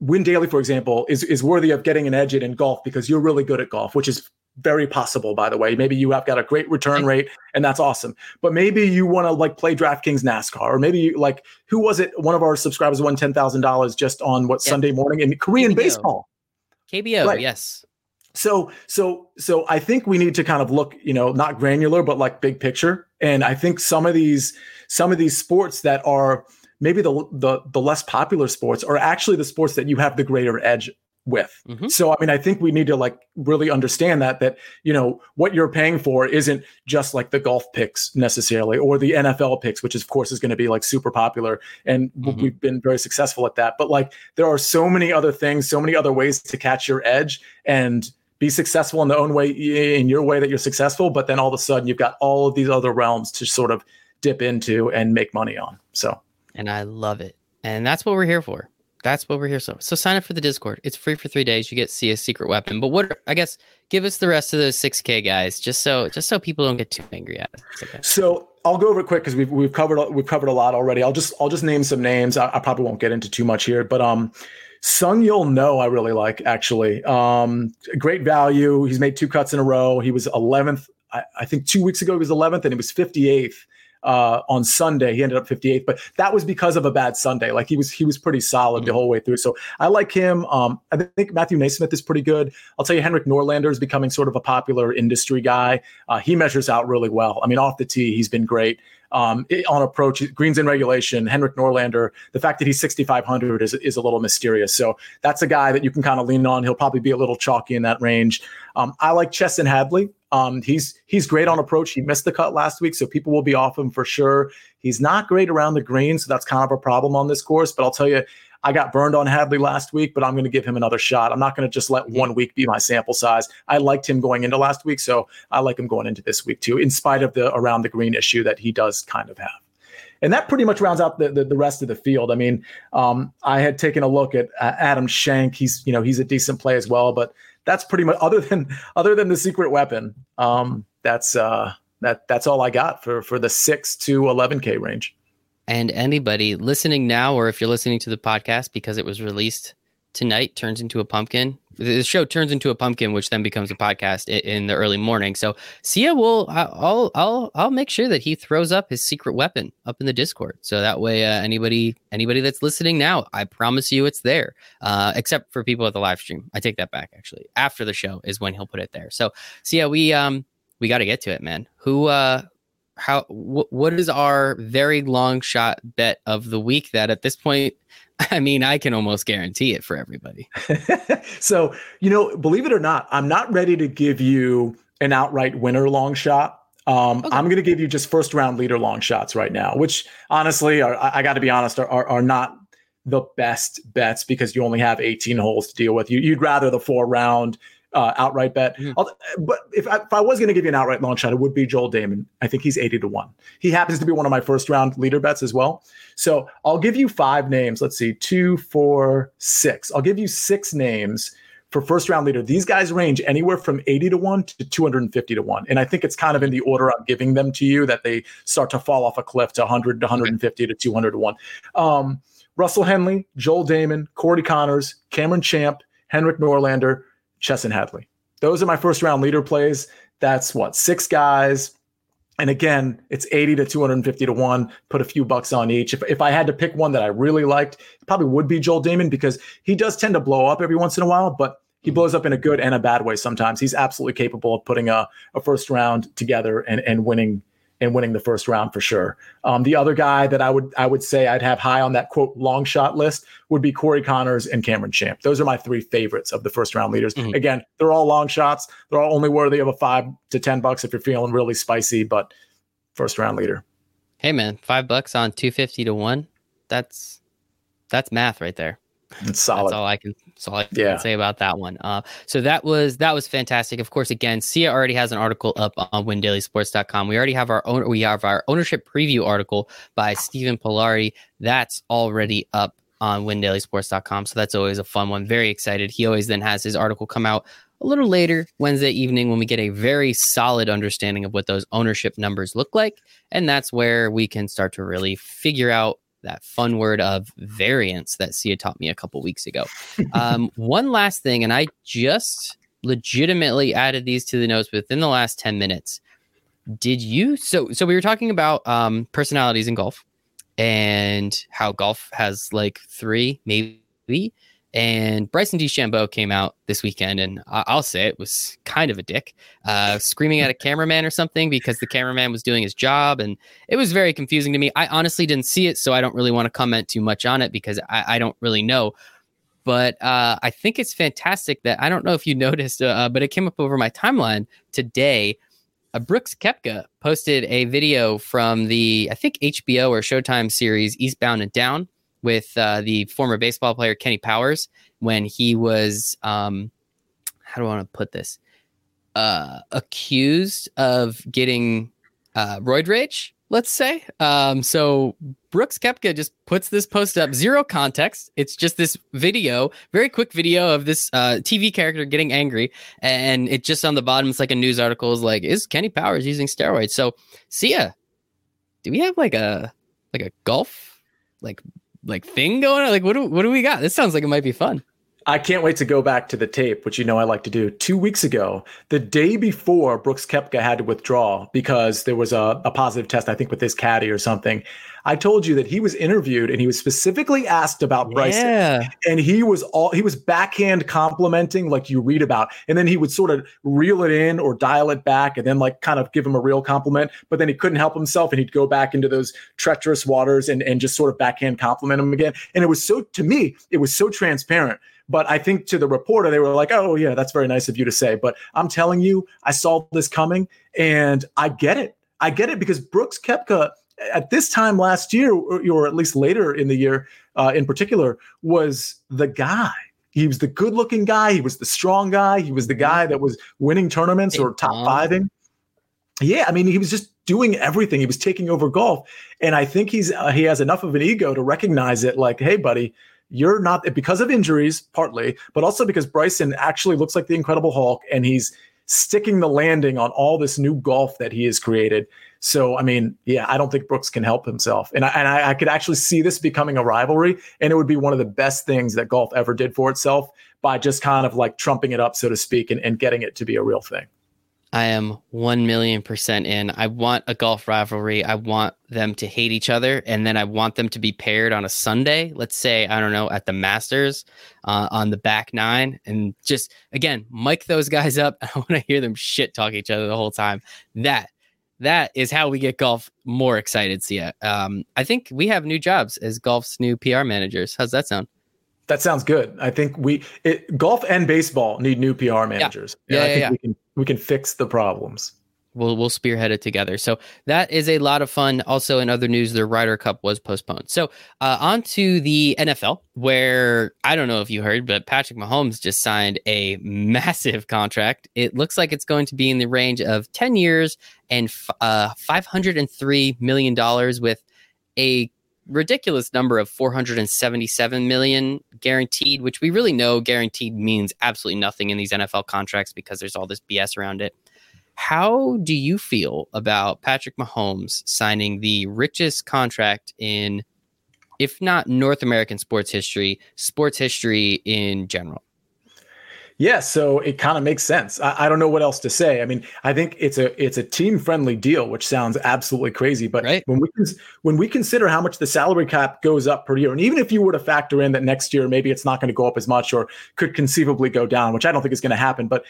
Win Daily, for example, is is worthy of getting an edge in golf because you're really good at golf, which is very possible by the way maybe you have got a great return rate and that's awesome but maybe you want to like play draftkings nascar or maybe you, like who was it one of our subscribers won $10000 just on what yeah. sunday morning in korean KBO. baseball kbo right. yes so so so i think we need to kind of look you know not granular but like big picture and i think some of these some of these sports that are maybe the the the less popular sports are actually the sports that you have the greater edge with. Mm-hmm. So I mean I think we need to like really understand that that you know what you're paying for isn't just like the golf picks necessarily or the NFL picks which of course is going to be like super popular and mm-hmm. we've been very successful at that but like there are so many other things so many other ways to catch your edge and be successful in the own way in your way that you're successful but then all of a sudden you've got all of these other realms to sort of dip into and make money on. So and I love it. And that's what we're here for that's what we're here so so sign up for the discord it's free for three days you get see a secret weapon but what i guess give us the rest of those 6k guys just so just so people don't get too angry at it okay. so i'll go over it quick because we've, we've covered we've covered a lot already i'll just i'll just name some names i, I probably won't get into too much here but um Sung You'll Know I really like actually. Um, great value. He's made two cuts in a row. He was 11th. I, I think two weeks ago he was 11th, and he was 58th uh, on Sunday. He ended up 58th, but that was because of a bad Sunday. Like he was he was pretty solid mm-hmm. the whole way through. So I like him. Um, I think Matthew NeSmith is pretty good. I'll tell you, Henrik Norlander is becoming sort of a popular industry guy. Uh, he measures out really well. I mean, off the tee, he's been great. Um, on approach, greens in regulation, Henrik Norlander, the fact that he's 6,500 is, is a little mysterious. So that's a guy that you can kind of lean on. He'll probably be a little chalky in that range. Um, I like Chesson Hadley. Um, he's he's great on approach. He missed the cut last week, so people will be off him for sure. He's not great around the green, so that's kind of a problem on this course. But I'll tell you, I got burned on Hadley last week, but I'm going to give him another shot. I'm not going to just let one week be my sample size. I liked him going into last week, so I like him going into this week too, in spite of the around the green issue that he does kind of have. And that pretty much rounds out the, the, the rest of the field. I mean, um, I had taken a look at uh, Adam Schenk. He's you know he's a decent play as well, but that's pretty much other than other than the secret weapon. Um, that's uh, that that's all I got for for the six to eleven k range. And anybody listening now, or if you're listening to the podcast because it was released tonight, turns into a pumpkin the show turns into a pumpkin, which then becomes a podcast in the early morning. So Sia will, I'll, I'll, I'll make sure that he throws up his secret weapon up in the Discord, so that way uh, anybody, anybody that's listening now, I promise you it's there. Uh, except for people at the live stream, I take that back. Actually, after the show is when he'll put it there. So Sia, we, um, we got to get to it, man. Who, uh, how, wh- what is our very long shot bet of the week that at this point I mean, I can almost guarantee it for everybody. so, you know, believe it or not, I'm not ready to give you an outright winner long shot. Um, okay. I'm going to give you just first round leader long shots right now, which honestly, are, I, I got to be honest, are, are, are, not the best bets because you only have 18 holes to deal with. You, would rather the four round uh, outright bet. Mm-hmm. But if I, if I was going to give you an outright long shot, it would be Joel Dahmen. I think he's 80 to 1. He happens to be one of my first round leader bets as well. So I'll give you five names. Let's see, two, four, six. I'll give you six names for first round leader. These guys range anywhere from 80 to 1 to 250 to 1. And I think it's kind of in the order I'm giving them to you that they start to fall off a cliff to 100 to 150 to 200 to 1. Um, Russell Henley, Joel Dahmen, Corey Conners, Cameron Champ, Henrik Norlander, Chesson Hadley. Those are my first round leader plays. That's what, six guys. And again, it's 80 to 250 to 1. Put a few bucks on each. If, if I had to pick one that I really liked, it probably would be Joel Dahmen because he does tend to blow up every once in a while, but he hmm. blows up in a good and a bad way sometimes. He's absolutely capable of putting a, a first round together and, and winning and winning the first round for sure. Um, the other guy that I would I would say I'd have high on that quote long shot list would be Corey Conners and Cameron Champ. Those are my three favorites of the first round leaders. Mm-hmm. Again, they're all long shots. They're all only worthy of a five to ten bucks if you're feeling really spicy, but first round leader. Hey man, five bucks on two fifty to one. That's that's math right there. It's solid. That's all I can. That's all I can yeah. say about that one. Uh, so that was that was fantastic. Of course, again, Sia already has an article up on WinDailySports.com. We already have our own. We have our ownership preview article by Stephen Polari. That's already up on WinDailySports.com. So that's always a fun one. Very excited. He always then has his article come out a little later Wednesday evening when we get a very solid understanding of what those ownership numbers look like, and that's where we can start to really figure out that fun word of variance that Sia taught me a couple weeks ago. Um, one last thing, and I just legitimately added these to the notes within the last 10 minutes. Did you so so we were talking about um, personalities in golf and how golf has like three, maybe and Bryson DeChambeau came out this weekend, and I'll say it was kind of a dick, uh, screaming at a cameraman or something because the cameraman was doing his job, and it was very confusing to me. I honestly didn't see it, so I don't really want to comment too much on it because I, I don't really know. But uh, I think it's fantastic that I don't know if you noticed, uh, but it came up over my timeline today. Uh, Brooks Koepka posted a video from the I think HBO or Showtime series Eastbound and Down with uh, the former baseball player Kenny Powers when he was, um, how do I want to put this, uh, accused of getting uh, roid rage. Let's say. Um, so Brooks Koepka just puts this post up, zero context. It's just this video, very quick video of this uh, TV character getting angry, and it just on the bottom, it's like a news article is like, "Is Kenny Powers using steroids?" So, Sia, do we have like a like a golf like like thing going on? Like what do what do we got? This sounds like it might be fun. I can't wait to go back to the tape, which you know I like to do. Two weeks ago, the day before Brooks Koepka had to withdraw because there was a, a positive test, I think, with his caddy or something. I told you that he was interviewed and he was specifically asked about Bryson. Yeah. And he was all he was backhand complimenting like you read about. And then he would sort of reel it in or dial it back and then like kind of give him a real compliment. But then he couldn't help himself and he'd go back into those treacherous waters and, and just sort of backhand compliment him again. And it was so to me, it was so transparent. But I think to the reporter, they were like, oh, yeah, that's very nice of you to say. But I'm telling you, I saw this coming and I get it. I get it because Brooks Koepka at this time last year, or, at least later in the year uh, in particular, was the guy. He was the good looking guy. He was the strong guy. He was the guy that was winning tournaments or top fiving. Yeah, I mean, he was just doing everything. He was taking over golf, and I think he's uh, he has enough of an ego to recognize it. Like, hey, buddy, you're not because of injuries, partly, but also because Bryson actually looks like the Incredible Hulk, and he's sticking the landing on all this new golf that he has created. So, I mean, yeah, I don't think Brooks can help himself. And I, and I, I, could actually see this becoming a rivalry. And it would be one of the best things that golf ever did for itself by just kind of like trumping it up, so to speak, and, and getting it to be a real thing. I am 1 million percent in. I want a golf rivalry. I want them to hate each other. And then I want them to be paired on a Sunday. Let's say, I don't know, at the Masters uh, on the back nine. And just, again, mic those guys up. I want to hear them shit talk each other the whole time. That that is how we get golf more excited. Sia, um, I think we have new jobs as golf's new PR managers. How's that sound? That sounds good. I think we it, golf and baseball need new PR managers. Yeah, yeah, I think yeah. we can we can fix the problems. we'll we'll spearhead it together. So that is a lot of fun. Also, in other news, the Ryder Cup was postponed. So uh, on to the NFL, where I don't know if you heard, but Patrick Mahomes just signed a massive contract. It looks like it's going to be in the range of ten years and uh, five hundred and three million dollars with a ridiculous number of 477 million guaranteed which we really know guaranteed means absolutely nothing in these NFL contracts because there's all this BS around it how do you feel about Patrick Mahomes signing the richest contract in, if not North American sports history, sports history in general? Yeah, so it kind of makes sense. I, I, don't know what else to say. I mean, I think it's a it's a team friendly deal, which sounds absolutely crazy. But right. when we when we consider how much the salary cap goes up per year, and even if you were to factor in that next year maybe it's not going to go up as much or could conceivably go down, which I don't think is going to happen, but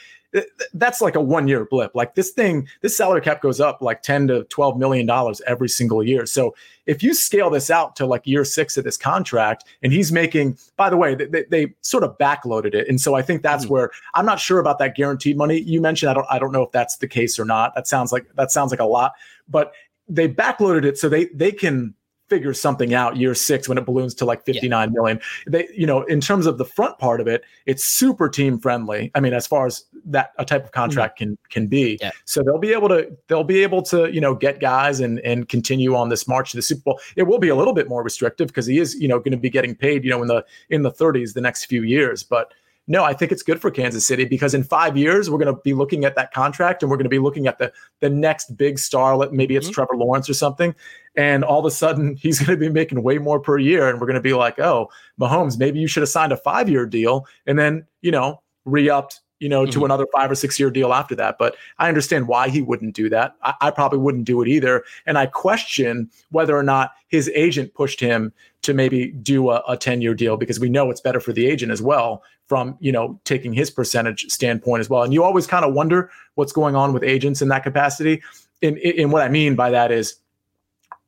that's like a one year blip. Like this thing, this salary cap goes up like 10 to 12 million dollars every single year. So if you scale this out to like year six of this contract, and he's making, by the way, they, they sort of backloaded it. And so I think that's mm-hmm. where I'm not sure about that guaranteed money you mentioned. I don't I don't know if that's the case or not. That sounds like that sounds like a lot, but they backloaded it so they they can figure something out year six when it balloons to like fifty nine yeah. million. They, you know, in terms of the front part of it, it's super team friendly. I mean, as far as that a type of contract mm-hmm. can can be. Yeah. So they'll be able to they'll be able to you know get guys and and continue on this march to the Super Bowl. It will be a little bit more restrictive because he is you know going to be getting paid you know in the in the 30s the next few years, but no, I think it's good for Kansas City because in five years we're going to be looking at that contract and we're going to be looking at the the next big star. Maybe it's mm-hmm. Trevor Lawrence or something, and all of a sudden he's going to be making way more per year, and we're going to be like, oh, Mahomes, maybe you should have signed a five year deal and then you know re-upped you know, mm-hmm. to another five or six year deal after that. But I understand why he wouldn't do that. I, I, probably wouldn't do it either. And I question whether or not his agent pushed him to maybe do a, a 10 year deal because we know it's better for the agent as well from, you know, taking his percentage standpoint as well. And you always kind of wonder what's going on with agents in that capacity. And, and what I mean by that is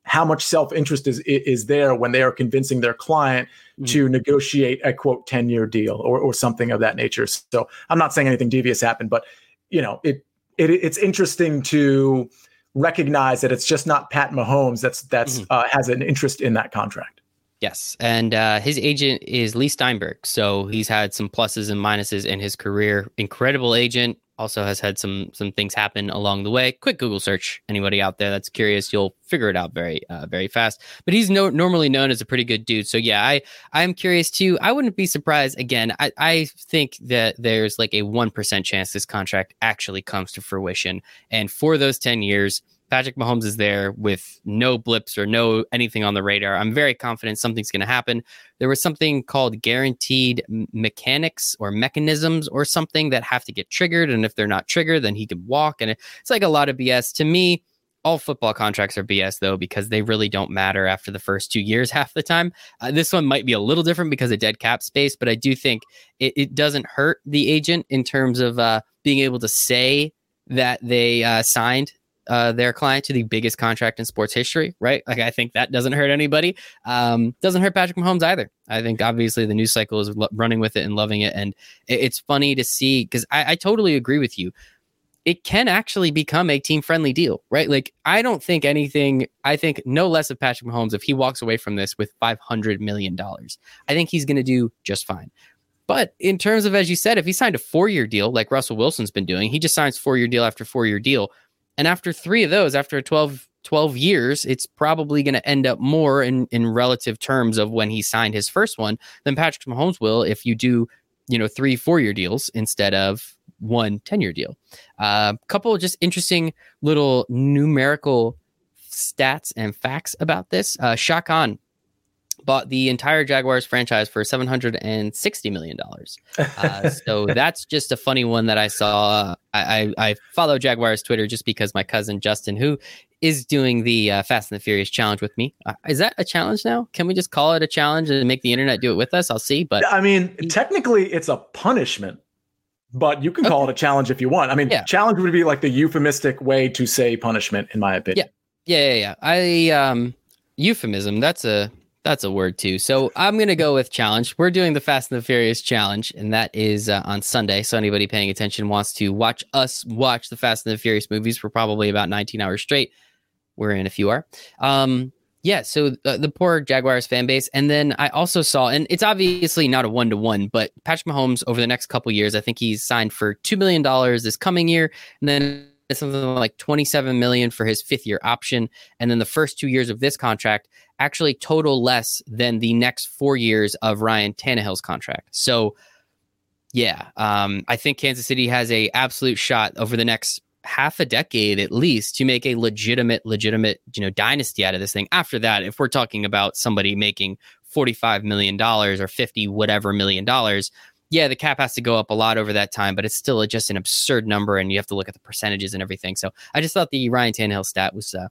how much self-interest is is there when they are convincing their client mm-hmm. to negotiate a quote 10 year deal or, or something of that nature so i'm not saying anything devious happened but you know it, it it's interesting to recognize that it's just not pat mahomes that's that's mm-hmm. uh, has an interest in that contract Yes, and uh, his agent is Leigh Steinberg, so he's had some pluses and minuses in his career. Incredible agent, also has had some some things happen along the way. Quick Google search. Anybody out there that's curious, you'll figure it out very uh, very fast. But he's no, normally known as a pretty good dude. So yeah, I I'm curious too. I wouldn't be surprised. Again, I I think that there's like a one percent chance this contract actually comes to fruition, and for those ten years Patrick Mahomes is there with no blips or no anything on the radar. I'm very confident something's going to happen. There was something called guaranteed mechanics or mechanisms or something that have to get triggered. And if they're not triggered, then he can walk. And it's like a lot of BS. To me, all football contracts are BS though, because they really don't matter after the first two years half the time. Uh, this one might be a little different because of dead cap space, but I do think it, it doesn't hurt the agent in terms of uh, being able to say that they uh, signed uh, their client to the biggest contract in sports history, right? Like I think that doesn't hurt anybody. Um, doesn't hurt Patrick Mahomes either. I think obviously the news cycle is lo- running with it and loving it, and it, it's funny to see because I, I totally agree with you. It can actually become a team friendly deal, right? Like I don't think anything. I think no less of Patrick Mahomes if he walks away from this with five hundred million dollars. I think he's going to do just fine. But in terms of, as you said, if he signed a four year deal like Russell Wilson's been doing, he just signs four year deal after four year deal and after three of those, after 12, 12 years, it's probably going to end up more in, in relative terms of when he signed his first one than Patrick Mahomes will if you do, you know, three, four year deals instead of one 10 year deal. A uh, couple just interesting little numerical stats and facts about this. Uh, Khan bought the entire Jaguars franchise for seven hundred and sixty million dollars. Uh, so that's just a funny one that I saw. I, I, I, follow Jaguars Twitter just because my cousin Justin, who is doing the uh, Fast and the Furious challenge with me, uh, is that a challenge now? Can we just call it a challenge and make the internet do it with us? I'll see. But I mean, technically, it's a punishment. But you can call okay. it a challenge if you want. I mean, yeah. challenge would be like the euphemistic way to say punishment, in my opinion. Yeah, yeah, yeah. yeah. I um, euphemism. That's a That's a word too. So I'm going to go with challenge. We're doing the Fast and the Furious challenge, and that is uh, on Sunday. So anybody paying attention wants to watch us watch the Fast and the Furious movies for probably about 19 hours straight. We're in if you are. Um, yeah. So uh, the poor Jaguars fan base, and then I also saw, and it's obviously not a one to one, but Patrick Mahomes over the next couple years, I think he's signed for two million dollars this coming year, and then something like 27 million for his fifth year option and then the first two years of this contract actually total less than the next four years of Ryan Tannehill's contract. So, yeah, um, I think Kansas City has a absolute shot over the next half a decade at least to make a legitimate, legitimate, you know, dynasty out of this thing. After that, if we're talking about somebody making forty-five million dollars or fifty whatever million dollars, yeah, the cap has to go up a lot over that time, but it's still just an absurd number, and you have to look at the percentages and everything. So I just thought the Ryan Tannehill stat was uh,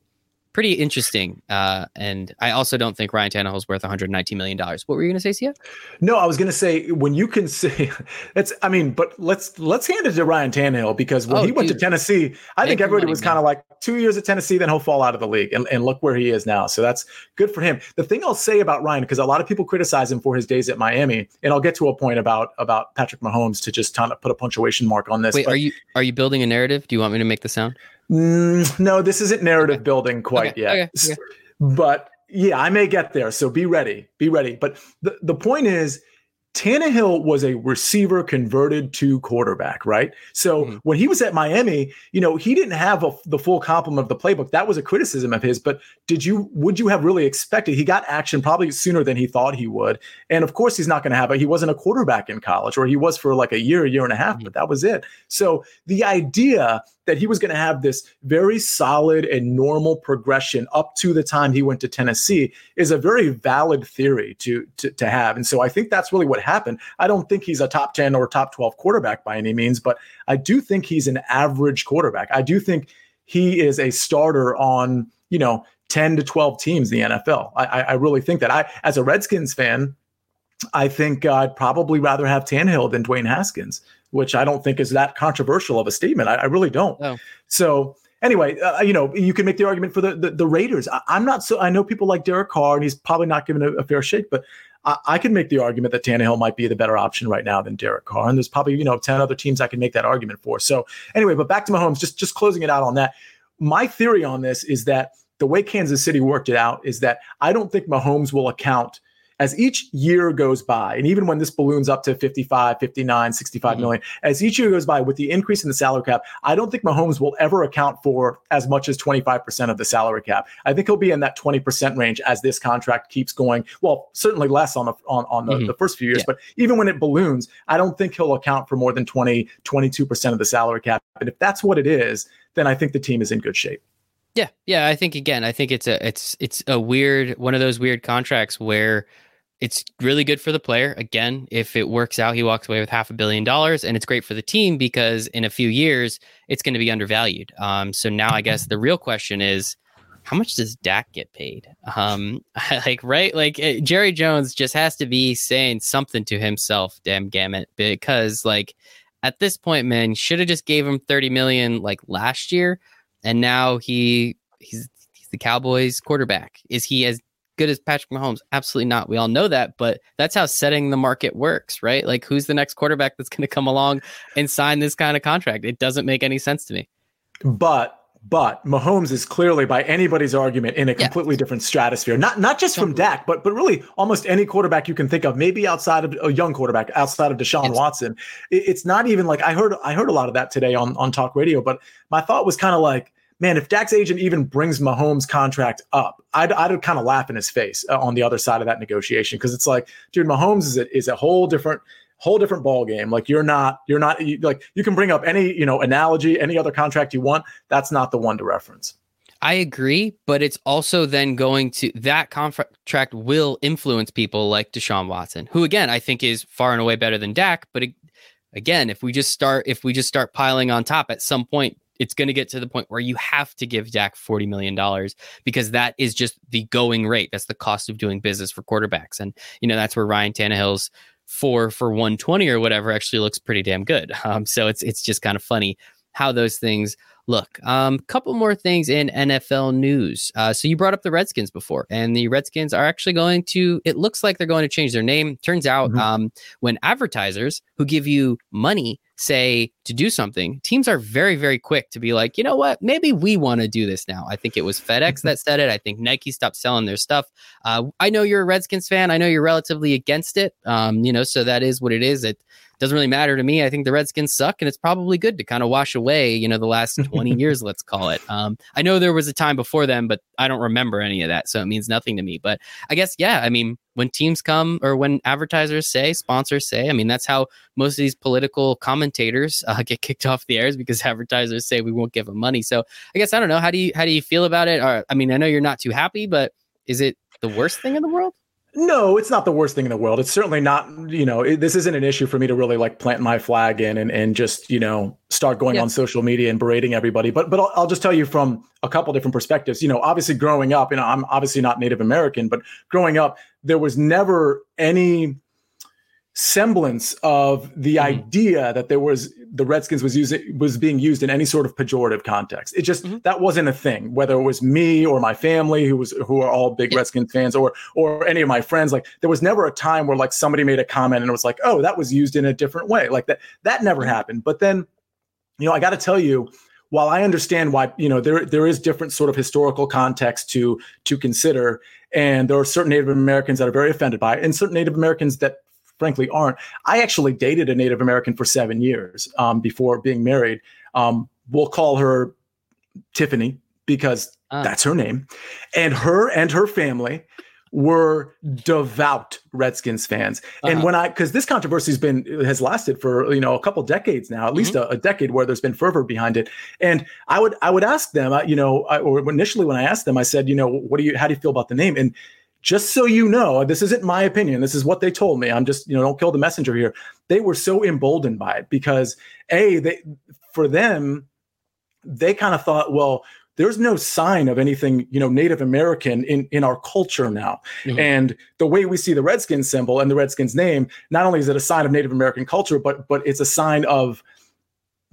pretty interesting. Uh, and I also don't think Ryan Tannehill is worth 119 million dollars. What were you going to say, Sia? No, I was going to say when you can say that's. I mean, but let's let's hand it to Ryan Tannehill because when oh, he went dude. to Tennessee, I think everybody was kind of like two years at Tennessee, then he'll fall out of the league, and, and look where he is now. So that's good for him. The thing I'll say about Ryan, because a lot of people criticize him for his days at Miami, and I'll get to a point about about Patrick Mahomes to just kind of put a punctuation mark on this. Wait, but, are you are you building a narrative? Do you want me to make the sound? Mm, no, this isn't narrative okay. building quite okay. yet. Okay. But yeah, I may get there. So be ready. Be ready. But the, the point is, Tannehill was a receiver converted to quarterback, right? So mm-hmm. when he was at Miami, you know, he didn't have a, the full complement of the playbook. That was a criticism of his. But did you would you have really expected? He got action probably sooner than he thought he would, and of course he's not going to have it. He wasn't a quarterback in college, or he was for like a year, a year and a half, mm-hmm. but that was it. So the idea that he was going to have this very solid and normal progression up to the time he went to Tennessee is a very valid theory to, to, to have. And so I think that's really what happened. I don't think he's a top 10 or top 12 quarterback by any means, but I do think he's an average quarterback. I do think he is a starter on, you know, 10 to 12 teams in the NFL. I, I really think that I, as a Redskins fan, I think I'd probably rather have Tannehill than Dwayne Haskins, which I don't think is that controversial of a statement. I, I really don't. So anyway, uh, you know, you can make the argument for the the, the Raiders. I, am not so. I know people like Derek Carr, and he's probably not given a, a fair shake, but I, I, can make the argument that Tannehill might be the better option right now than Derek Carr. And there's probably you know ten other teams I can make that argument for. So anyway, but back to Mahomes, just just closing it out on that. My theory on this is that the way Kansas City worked it out is that I don't think Mahomes will account – as each year goes by, and even when this balloons up to 55, 59, 65 mm-hmm. million, as each year goes by with the increase in the salary cap, I don't think Mahomes will ever account for as much as 25% of the salary cap. I think he'll be in that 20% range as this contract keeps going. Well, certainly less on the on, on the, mm-hmm. the first few years, yeah. but even when it balloons, I don't think he'll account for more than 20, 22% of the salary cap. And if that's what it is, then I think the team is in good shape. Yeah, yeah. I think again, I think it's a it's it's a weird one of those weird contracts where it's really good for the player. Again, if it works out, he walks away with half a billion dollars, and it's great for the team because in a few years it's going to be undervalued. Um, so now I guess the real question is, how much does Dak get paid? Um, like right, like uh, Jerry Jones just has to be saying something to himself, damn gammit, because like at this point, man, should have just gave him thirty million like last year, and now he he's he's the Cowboys quarterback. Is he as good as Patrick Mahomes? Absolutely not. We all know that, but that's how setting the market works, right? Like, who's the next quarterback that's going to come along and sign this kind of contract? It doesn't make any sense to me. But but Mahomes is clearly, by anybody's argument, in a completely yeah. different stratosphere. Not not just from Dak, but but really almost any quarterback you can think of. Maybe outside of a young quarterback, outside of Deshaun. Watson. It, it's not even like I heard. I heard a lot of that today on on talk radio. But my thought was kind of like man, if Dak's agent even brings Mahomes' contract up, I'd, I'd kind of laugh in his face uh, on the other side of that negotiation because it's like, dude, Mahomes is a, is a whole different whole different ball game. Like you're not you're not you, like you can bring up any you know analogy, any other contract you want. That's not the one to reference. I agree, but it's also then going to that contract will influence people like Deshaun Watson, who again I think is far and away better than Dak. But again, if we just start if we just start piling on top, at some point it's going to get to the point where you have to give Dak $40 million because that is just the going rate. That's the cost of doing business for quarterbacks. And, you know, that's where Ryan Tannehill's four for 120 or whatever actually looks pretty damn good. Um, so it's, it's just kind of funny how those things look, um, couple more things in NFL news. Uh, so you brought up the Redskins before, and the Redskins are actually going to. It looks like they're going to change their name. Turns out, mm-hmm. um, when advertisers who give you money say to do something, teams are very, very quick to be like, you know what, maybe we want to do this now. I think it was FedEx that said it. I think Nike stopped selling their stuff. Uh, I know you're a Redskins fan. I know you're relatively against it. Um, you know, so that is what it is. It doesn't really matter to me. I think the Redskins suck, and it's probably good to kind of wash away, you know, the last 20 years, let's call it. Um, I know there was a time before them, but I don't remember any of that. So it means nothing to me. But I guess, yeah, I mean, when teams come or when advertisers say, sponsors say, I mean, that's how most of these political commentators uh, get kicked off the airs because advertisers say we won't give them money. So I guess I don't know. How do you how do you feel about it? Or I mean, I know you're not too happy, but is it the worst thing in the world? No, it's not the worst thing in the world. It's certainly not, you know, it, this isn't an issue for me to really like plant my flag in and, and just, you know, start going yeah. on social media and berating everybody. But but I'll, I'll, just tell you from a couple different perspectives. You know, obviously growing up, you know, I'm obviously not Native American, but growing up, there was never any semblance of the mm-hmm. idea that there was the Redskins was using was being used in any sort of pejorative context. It just mm-hmm. that wasn't a thing. Whether it was me or my family, who was who are all big. Redskins fans, or or any of my friends, like there was never a time where like somebody made a comment and it was like, oh, that was used in a different way. Like that that never mm-hmm. happened. But then, you know, I got to tell you, while I understand why you know there there is different sort of historical context to to consider, and there are certain Native Americans that are very offended by it, and certain Native Americans that frankly aren't. I actually dated a Native American for seven years um, before being married. Um, we'll call her Tiffany because uh. that's her name. And her and her family were devout Redskins fans. Uh-huh. And when I, because this controversy has been has lasted for you know a couple decades now, at mm-hmm. least a, a, decade where there's been fervor behind it. And I would I would ask them, you know, I, or initially when I asked them, I said, you know, what do you, how do you feel about the name? And just so you know, this isn't my opinion. This is what they told me. I'm just, you know, don't kill the messenger here. They were so emboldened by it because a they for them, they kind of thought, well, there's no sign of anything, you know, Native American in in our culture now. Mm-hmm. And the way we see the Redskins symbol and the Redskins name, not only is it a sign of Native American culture, but but it's a sign of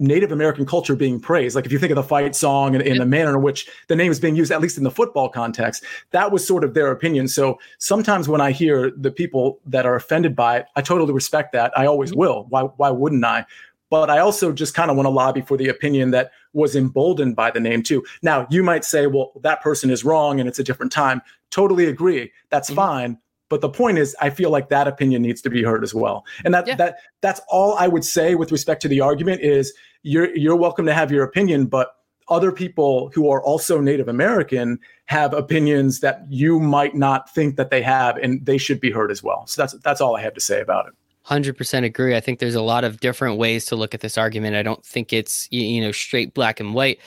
Native American culture being praised. Like if you think of the fight song and, and the manner in which the name is being used, at least in the football context, that was sort of their opinion. So sometimes when I hear the people that are offended by it, I totally respect that. I always mm-hmm. will. Why why wouldn't I? But I also just kind of want to lobby for the opinion that was emboldened by the name too. Now you might say, well, that person is wrong and it's a different time. Totally agree. That's mm-hmm. fine. But the point is, I feel like that opinion needs to be heard as well. And that yeah. that that's all I would say with respect to the argument is you're you're welcome to have your opinion, but other people who are also Native American have opinions that you might not think that they have, and they should be heard as well. So that's that's all I have to say about it. 100% agree. I think there's a lot of different ways to look at this argument. I don't think it's you know straight black and white.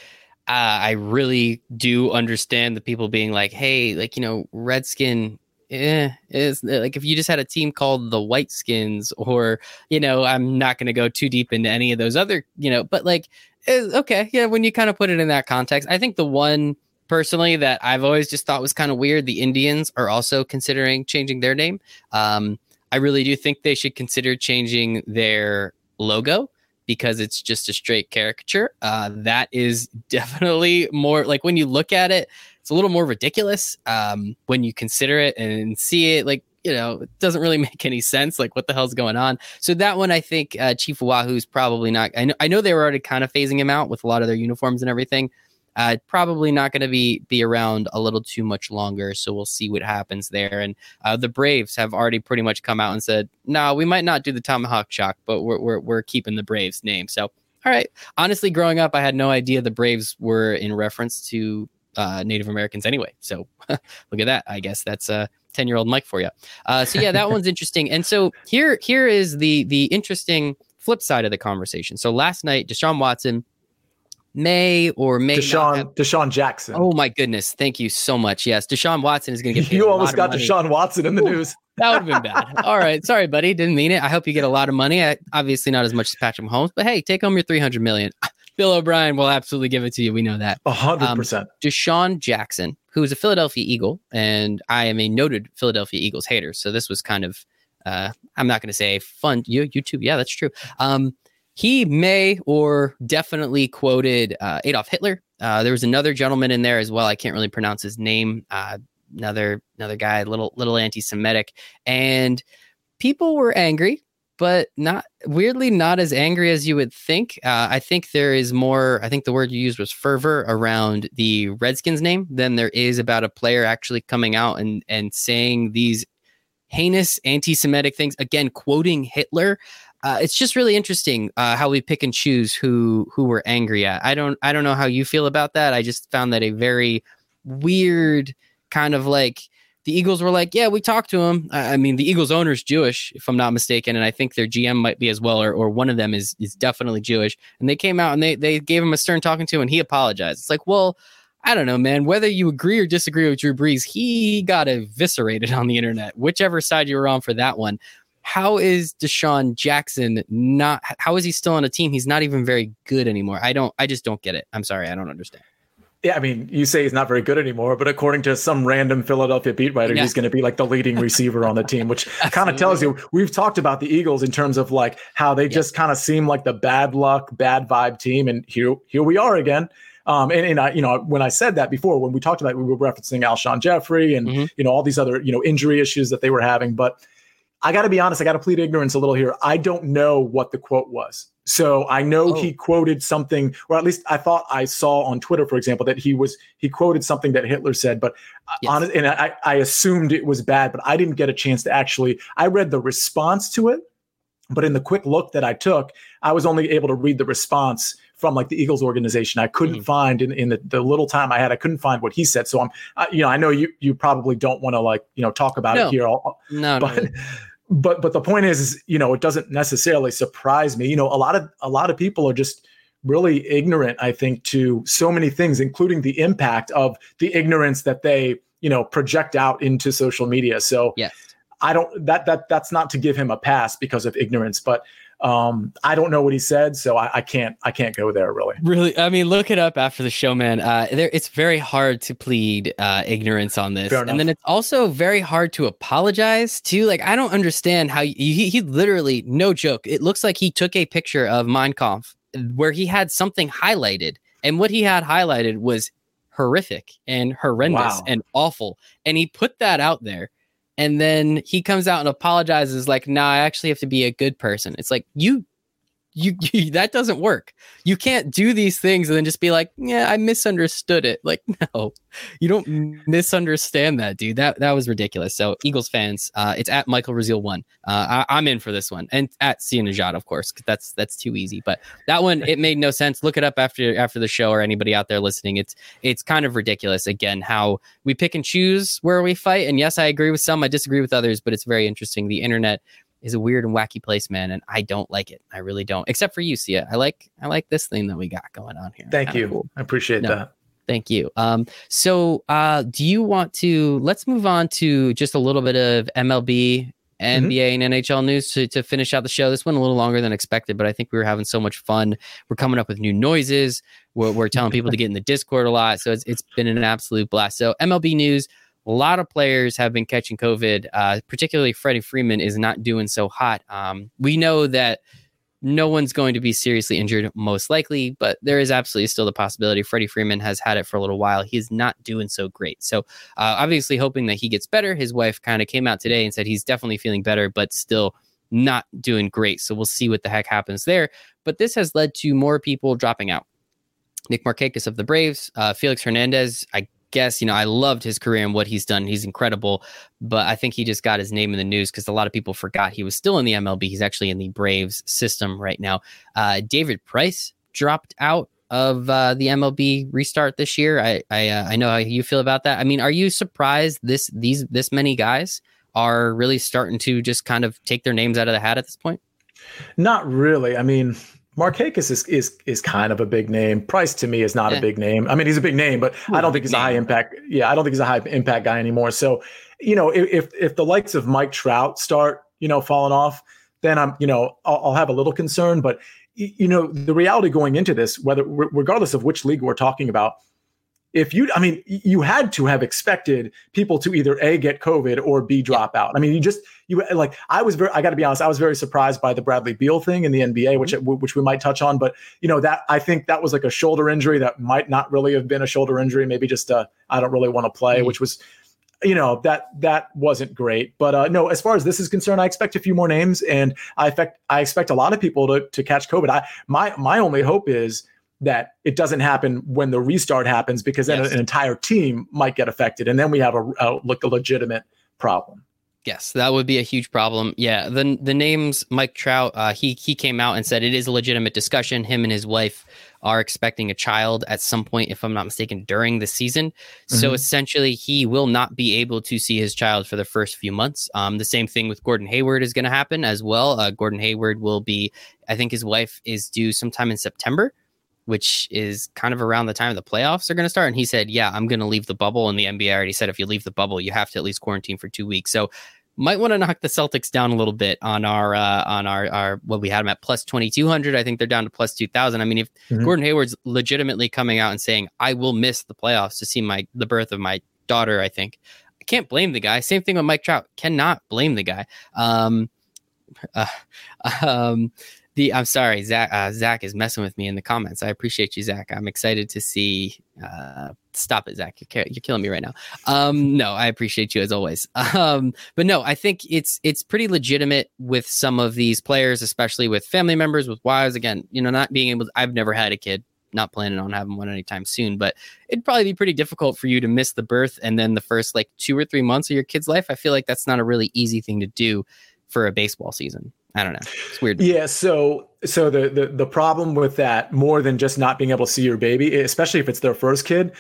Uh, I really do understand the people being like, "Hey, like you know, Redskin eh, is like if you just had a team called the White Skins, or you know, I'm not going to go too deep into any of those other, you know, but like, okay, yeah, when you kind of put it in that context, I think the one personally that I've always just thought was kind of weird, the Indians are also considering changing their name. Um, I really do think they should consider changing their logo because it's just a straight caricature. Uh, that is definitely more like when you look at it, it's a little more ridiculous um, when you consider it and see it. Like you know, it doesn't really make any sense. Like what the hell's going on? So that one, I think uh, Chief Wahoo is probably not. I know, I know they were already kind of phasing him out with a lot of their uniforms and everything. Uh, probably not going to be be around a little too much longer. So we'll see what happens there. And uh, the Braves have already pretty much come out and said, "No, we might not do the Tomahawk Shock, but we're we're, we're keeping the Braves name." So all right. Honestly, growing up, I had no idea the Braves were in reference to uh, Native Americans anyway. So look at that. I guess that's a 10 year old Mike for you. Uh, so yeah, that one's interesting. And so here, here is the, the interesting flip side of the conversation. So last night, Deshaun Watson may or may Deshaun, have, DeSean Jackson. Oh my goodness. Thank you so much. Yes. Deshaun Watson is going to get You almost got Deshaun Watson in the Ooh, news. That would have been bad. All right. Sorry, buddy. Didn't mean it. I hope you get a lot of money. I, obviously not as much as Patrick Mahomes, but hey, take home your 300 million. Bill O'Brien will absolutely give it to you. We know that. A hundred percent. Um, DeSean Jackson, who is a Philadelphia Eagle, and I am a noted Philadelphia Eagles hater. So this was kind of, uh, I'm not going to say fun. You, YouTube, yeah, that's true. Um, he may or definitely quoted uh, Adolf Hitler. Uh, there was another gentleman in there as well. I can't really pronounce his name. Uh, another another guy, little little anti-Semitic, and people were angry, but not weirdly not as angry as you would think. Uh, I think there is more. I think the word you used was fervor around the Redskins name than there is about a player actually coming out and and saying these heinous anti-Semitic things. Again, quoting Hitler uh, it's just really interesting uh, how we pick and choose who who we're angry at. I don't I don't know how you feel about that. I just found that a very weird kind of like the Eagles were like, yeah, we talked to him. I, mean, the Eagles owner is Jewish, if I'm not mistaken, and I think their GM might be as well, or, or one of them is is definitely Jewish. And they came out and they they gave him a stern talking to, and he apologized. It's like, well. I don't know, man. Whether you agree or disagree with Drew Brees, he got eviscerated on the internet, whichever side you were on for that one how is Deshaun Jackson not? How is he still on a team? He's not even very good anymore. I don't. I just don't get it. I'm sorry. I don't understand. Yeah, I mean, you say he's not very good anymore, but according to some random Philadelphia beat writer, yeah. he's going to be like the leading receiver on the team, which kind of tells you we've talked about the Eagles in terms of like how they yeah. just kind of seem like the bad luck, bad vibe team, and here here we are again. Um, and, and I, you know, when I said that before, when we talked about, it, we were referencing Alshon Jeffery and mm-hmm. you know all these other you know injury issues that they were having, but I got to be honest, I got to plead ignorance a little here. I don't know what the quote was. So I know oh. he quoted something, or at least I thought I saw on Twitter, for example, that he was he quoted something that Hitler said. But uh, yes. honest, and I, I assumed it was bad, but I didn't get a chance to actually. I read the response to it, but in the quick look that I took, I was only able to read the response from like the Eagles organization. I couldn't mm-hmm. find in, in the, the, little time I had, I couldn't find what he said. So I'm, uh, you know, I know you you probably don't want to like you know talk about no. it here. I'll, no, but no but but the point is, is, you know, it doesn't necessarily surprise me. You know, a lot of a lot of people are just really ignorant, I think, to so many things, including the impact of the ignorance that they, you know, project out into social media. So yes. I don't that that that's not to give him a pass because of ignorance, but um, I don't know what he said, so I, I, can't I can't go there really. Really, I mean, look it up after the show, man. Uh, there, it's very hard to plead uh, ignorance on this, and then it's also very hard to apologize to. Like, I don't understand how he, he literally, no joke. It looks like he took a picture of Mein Kampf where he had something highlighted, and what he had highlighted was horrific and horrendous wow. and awful, and he put that out there and then he comes out and apologizes like nah i actually have to be a good person. It's like you you, you, that doesn't work. You can't do these things and then just be like, yeah, I misunderstood it. Like, no, you don't misunderstand that, dude. That that was ridiculous. So, Eagles fans, uh, it's at Michael Raziel one. Uh, I, am in for this one, and at Sia Nejad, of course, because that's that's too easy. But that one, it made no sense. Look it up after after the show, or anybody out there listening. It's it's kind of ridiculous. Again, how we pick and choose where we fight. And yes, I agree with some, I disagree with others, but it's very interesting. The internet is a weird and wacky place, man, and I don't like it. I really don't. Except for you, Sia. I like I like this thing that we got going on here. Thank you. Cool. I appreciate no, that. Thank you. Um, so uh, do you want to let's move on to just a little bit of MLB, NBA, mm-hmm. and NHL news to, to finish out the show. This went a little longer than expected, but I think we were having so much fun. We're coming up with new noises. We're, we're telling people to get in the Discord a lot. So it's, it's been an absolute blast. So MLB news. A lot of players have been catching COVID. Uh, particularly Freddie Freeman is not doing so hot. Um, we know that no one's going to be seriously injured, most likely, but there is absolutely still the possibility. Freddie Freeman has had it for a little while. He's not doing so great. So, uh, obviously, hoping that he gets better. His wife kind of came out today and said he's definitely feeling better, but still not doing great. So, we'll see what the heck happens there. But this has led to more people dropping out. Nick Markakis of the Braves, uh, Felix Hernandez. I guess, you know, I loved his career and what he's done. He's incredible, but I think he just got his name in the news because a lot of people forgot he was still in the MLB. He's actually in the Braves system right now. Uh, David Price dropped out of uh, the MLB restart this year. I I, uh, I know how you feel about that. I mean, are you surprised this these this many guys are really starting to just kind of take their names out of the hat at this point? Not really. I mean, Markakis is, is is kind of a big name. Price to me is not yeah. a big name. I mean, he's a big name, but Ooh, I hmm. don't think he's name. a high impact. Yeah, I don't think he's a high impact guy anymore. So, you know, if if the likes of Mike Trout start, you know, falling off, then I'm, you know, I'll, I'll have a little concern. But you know, the reality going into this, whether regardless of which league we're talking about, if you, I mean, you had to have expected people to either A, get COVID or B, drop out. I mean, you just, you like, I was very, I got to be honest, I was very surprised by the Bradley Beal thing in the NBA, which, mm-hmm. which we might touch on. But, you know, that I think that was like a shoulder injury that might not really have been a shoulder injury, maybe just a, I don't really want to play, mm-hmm. which was, you know that that wasn't great but uh no as far as this is concerned i expect a few more names and i expect i expect a lot of people to to catch covid i my my only hope is that it doesn't happen when the restart happens because then yes. an entire team might get affected and then we have a, a like a legitimate problem Yes, that would be a huge problem. Yeah, the the names Mike Trout. Uh, he he came out and said it is a legitimate discussion. Him and his wife are expecting a child at some point, if I'm not mistaken, during the season. Mm-hmm. So essentially, he will not be able to see his child for the first few months. Um, the same thing with Gordon Hayward is going to happen as well. Uh, Gordon Hayward will be, I think his wife is due sometime in September which is kind of around the time the playoffs are going to start. And he said, Yeah, I'm going to leave the bubble. And the NBA already said, if you leave the bubble, you have to at least quarantine for two weeks. So might want to knock the Celtics down a little bit on our uh, on our our what we had them at plus twenty two hundred. I think they're down to plus two thousand. I mean, if mm-hmm. Gordon Hayward's legitimately coming out and saying I will miss the playoffs to see my the birth of my daughter, I think I can't blame the guy. Same thing with Mike Trout. Cannot blame the guy. Um, uh, um, the I'm sorry, Zach. Uh, Zach is messing with me in the comments. I appreciate you, Zach. I'm excited to see. Uh, stop it, Zach. You're, you're killing me right now. Um, no, I appreciate you as always. Um, but no, I think it's it's pretty legitimate with some of these players, especially with family members, with wives. Again, you know, not being able. To, I've never had a kid. Not planning on having one anytime soon, but it'd probably be pretty difficult for you to miss the birth and then the first like two or three months of your kid's life. I feel like that's not a really easy thing to do for a baseball season. I don't know. It's weird. Yeah. So so the, the the problem with that, more than just not being able to see your baby, especially if it's their first kid,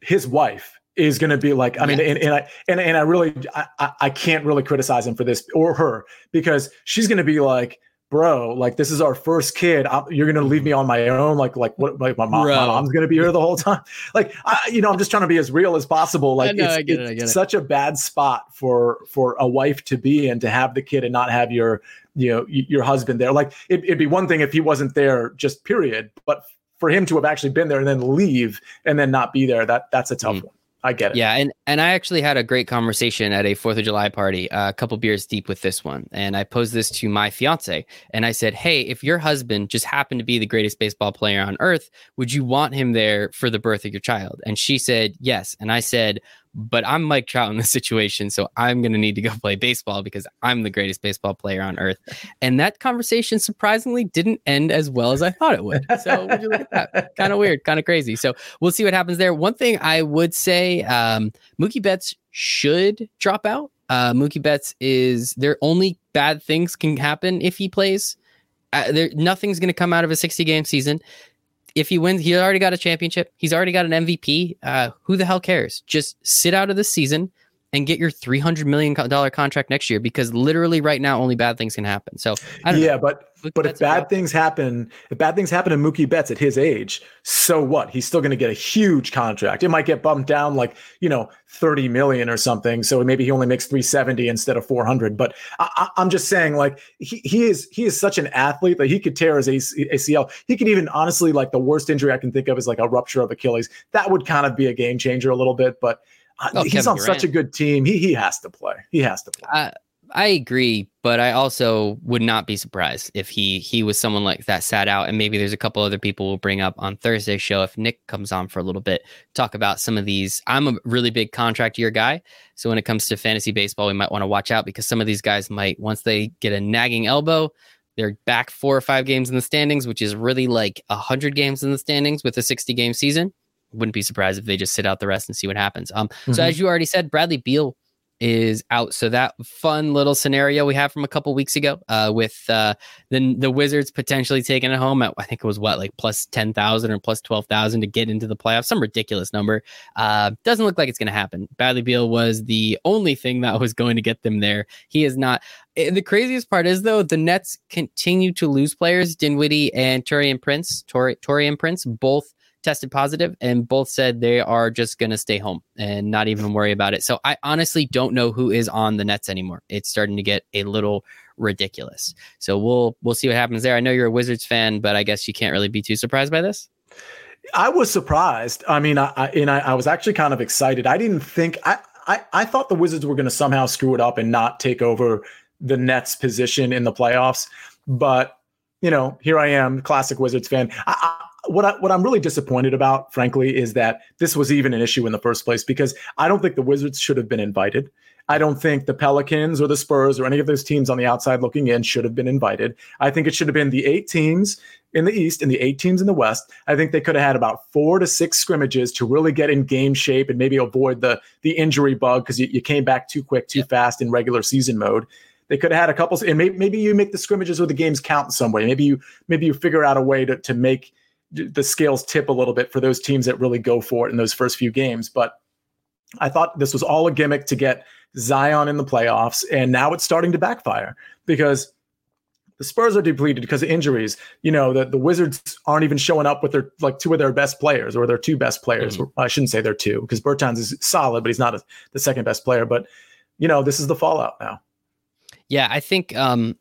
his wife is going to be like, I mean, and, and I and, and I really I, I can't really criticize him for this or her because she's going to be like, bro, like this is our first kid. I'm, you're gonna leave me on my own. Like, like what? Like my mom, my mom's gonna be here the whole time. Like, I, you know, I'm just trying to be as real as possible. Like, know, it's, it's it, such a bad spot for for a wife to be in to have the kid and not have your you know your husband there. Like, it, it'd be one thing if he wasn't there, just period. But for him to have actually been there and then leave and then not be there, that that's a tough mm. one. I get it. Yeah, and and I actually had a great conversation at a Fourth of July party, uh, a couple beers deep with this one, and I posed this to my fiance, and I said, "Hey, if your husband just happened to be the greatest baseball player on earth, would you want him there for the birth of your child?" And she said, "Yes," and I said, but I'm Mike Trout in this situation, so I'm going to need to go play baseball because I'm the greatest baseball player on earth. And that conversation surprisingly didn't end as well as I thought it would. So would you look at that? kind of weird, kind of crazy. So we'll see what happens there. One thing I would say, um, Mookie Betts should drop out. Uh, Mookie Betts is there only bad things can happen if he plays. Uh, there nothing's going to come out of a 60 game season if he wins, he's already got a championship. He's already got an MVP. Uh, who the hell cares? Just sit out of the season and get your three hundred million dollar contract next year because literally right now only bad things can happen. So yeah, know. but but if bad things happen, if bad things happen to Mookie Betts at his age, so what? He's still going to get a huge contract. It might get bumped down like you know thirty million or something. So maybe he only makes three seventy instead of four hundred. But I, am just saying, like he, he is he is such an athlete that he could tear his ACL. He could even honestly like the worst injury I can think of is like a rupture of Achilles. That would kind of be a game changer a little bit, but. Oh, he's Kevin on Durant. such a good team. He he has to play. He has to play. Uh, I agree, but I also would not be surprised if he he was someone like that sat out, and maybe there's a couple other people we'll bring up on Thursday's show if Nick comes on for a little bit, talk about some of these. I'm a really big contract year guy, so when it comes to fantasy baseball, we might want to watch out because some of these guys might once they get a nagging elbow, they're back four or five games in the standings, which is really like a hundred games in the standings with a 60 game season. Wouldn't be surprised if they just sit out the rest and see what happens. Um, mm-hmm. so as you already said, Bradley Beal is out. So that fun little scenario we had from a couple weeks ago, uh, with uh, the the Wizards potentially taking it home at I think it was what like plus ten thousand or plus twelve thousand to get into the playoffs, some ridiculous number. Uh, doesn't look like it's going to happen. Bradley Beal was the only thing that was going to get them there. He is not. Eh, the craziest part is though the Nets continue to lose players. Dinwiddie and Torian Prince, Tori, Taurean Prince, both tested positive and both said they are just going to stay home and not even worry about it. So I honestly don't know who is on the Nets anymore. It's starting to get a little ridiculous. So we'll we'll see what happens there. I know you're a Wizards fan, but I guess you can't really be too surprised by this. I was surprised. I mean, I, I and I, I, was actually kind of excited. I didn't think I I, I thought the Wizards were going to somehow screw it up and not take over the Nets' position in the playoffs. But you know, here I am, classic Wizards fan. I, I, what I, what I'm really disappointed about, frankly, is that this was even an issue in the first place because I don't think the Wizards should have been invited. I don't think the Pelicans or the Spurs or any of those teams on the outside looking in should have been invited. I think it should have been the eight teams in the East and the eight teams in the West. I think they could have had about four to six scrimmages to really get in game shape and maybe avoid the the injury bug because you, you, came back too quick, too fast in regular season mode. They could have had a couple, and maybe, maybe you make the scrimmages or the games count in some way. Maybe you maybe you figure out a way to to make the scales tip a little bit for those teams that really go for it in those first few games. But I thought this was all a gimmick to get Zion in the playoffs, and now it's starting to backfire because the Spurs are depleted because of injuries. You know, the, the Wizards aren't even showing up with their like two of their best players or their two best players. Mm-hmm. I shouldn't say they're two because Bertans is solid, but he's not a, the second best player. But you know, this is the fallout now. Yeah, I think um,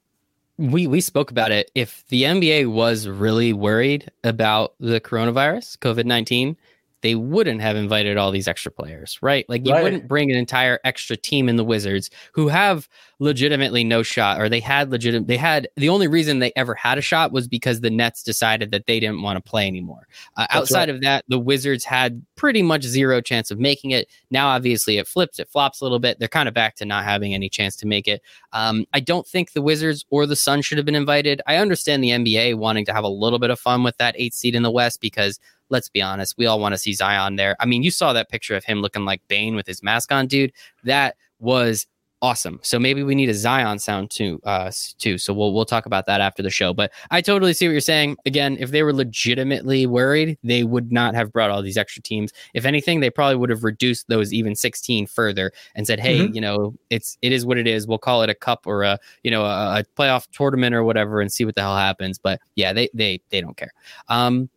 we we spoke about it. If the NBA was really worried about the coronavirus, COVID nineteen, they wouldn't have invited all these extra players, right? Like you right. wouldn't bring an entire extra team in the Wizards who have legitimately no shot, or they had legitimate. They had the only reason they ever had a shot was because the Nets decided that they didn't want to play anymore. Uh, outside right. of that, the Wizards had pretty much zero chance of making it. Now, obviously, it flips, it flops a little bit. They're kind of back to not having any chance to make it. Um, I don't think the Wizards or the Sun should have been invited. I understand the NBA wanting to have a little bit of fun with that eight seed in the West because let's be honest, we all want to see Zion there. I mean, you saw that picture of him looking like Bane with his mask on, dude. That was awesome. So maybe we need a Zion sound too, uh, too. So we'll we'll talk about that after the show. But I totally see what you're saying. Again, if they were legitimately worried, they would not have brought all these extra teams. If anything, they probably would have reduced those even 16 further and said, "Hey, mm-hmm. you know, it's it is what it is. We'll call it a cup or a you know a, a playoff tournament or whatever, and see what the hell happens." But yeah, they they they don't care. Um,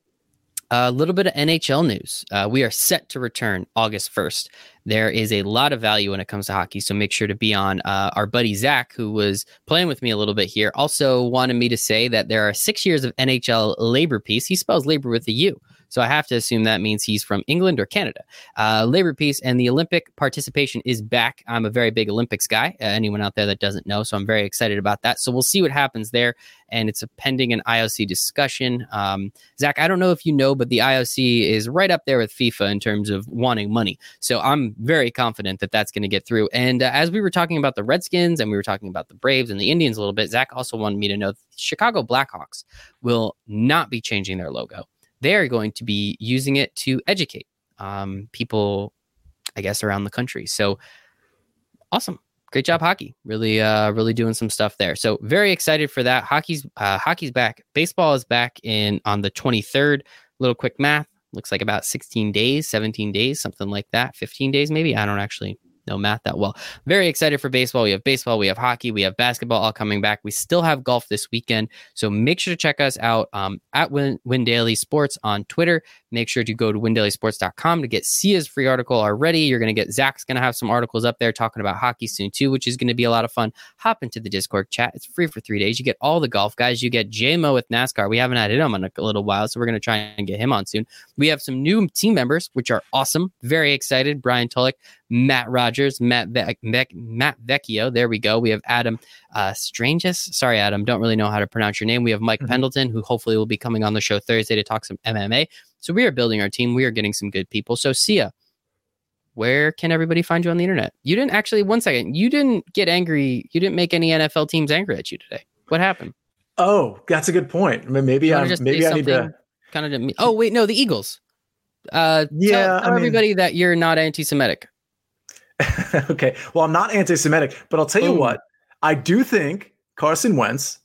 a little bit of NHL news. Uh, we are set to return August 1st. There is a lot of value when it comes to hockey, so make sure to be on. Uh, our buddy Zach, who was playing with me a little bit here, also wanted me to say that there are six years of NHL labor peace. He spells labor with a U. So I have to assume that means he's from England or Canada. Uh, labor peace and the Olympic participation is back. I'm a very big Olympics guy. Uh, anyone out there that doesn't know, so I'm very excited about that. So we'll see what happens there. And it's a pending an IOC discussion. Um, Zach, I don't know if you know, but the IOC is right up there with FIFA in terms of wanting money. So I'm very confident that that's going to get through. And uh, as we were talking about the Redskins and we were talking about the Braves and the Indians a little bit, Zach also wanted me to know Chicago Blackhawks will not be changing their logo they're going to be using it to educate um, people, I guess, around the country. So awesome. Great job, hockey. Really, uh, really doing some stuff there. So very excited for that. Hockey's uh, hockey's back. Baseball is back in on the 23rd. Little quick math. Looks like about 16 days, 17 days, something like that. 15 days, maybe. I don't actually know math that well. Very excited for baseball. We have baseball, we have hockey, we have basketball all coming back. We still have golf this weekend. So make sure to check us out um, at Win, Daily Sports on Twitter. Make sure to go to windailysports.com to get Sia's free article already. You're going to get Zach's going to have some articles up there talking about hockey soon too, which is going to be a lot of fun. Hop into the Discord chat. It's free for three days. You get all the golf guys. You get JMO with NASCAR. We haven't had him on a little while, so we're going to try and get him on soon. We have some new team members, which are awesome. Very excited. Brian Tulloch, Matt Rogers, Matt Ve- Ve- Matt Vecchio. There we go. We have Adam uh, Strangest. Sorry, Adam. Don't really know how to pronounce your name. We have Mike mm-hmm. Pendleton, who hopefully will be coming on the show Thursday to talk some MMA. So we are building our team. We are getting some good people. So Sia, where can everybody find you on the internet? You didn't actually. One second. You didn't get angry. You didn't make any NFL teams angry at you today. What happened? Oh, that's a good point. maybe I'm. Maybe I need to. Kind of. Oh wait, no, the Eagles. Uh, yeah, tell, tell everybody mean, that you're not anti-Semitic. okay. Well, I'm not anti-Semitic, but I'll tell you what. I do think Carson Wentz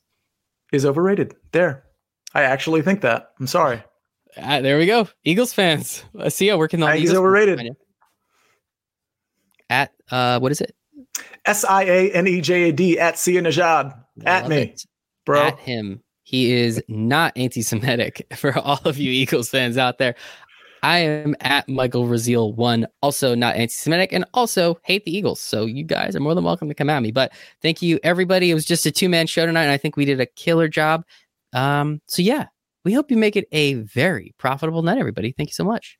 is overrated. There, I actually think that. I'm sorry. Uh, there we go. Eagles fans. I see you working on. He's overrated. At uh, what is it? S I A N E J A D at Sia Nejad. At me, it. bro. At him. He is not anti-Semitic for all of you Eagles fans out there. I am at Michael Raziel one, also not anti-Semitic, and also hate the Eagles. So you guys are more than welcome to come at me. But thank you, everybody. It was just a two-man show tonight, and I think we did a killer job. Um, so yeah, We hope you make it a very profitable night, everybody. Thank you so much.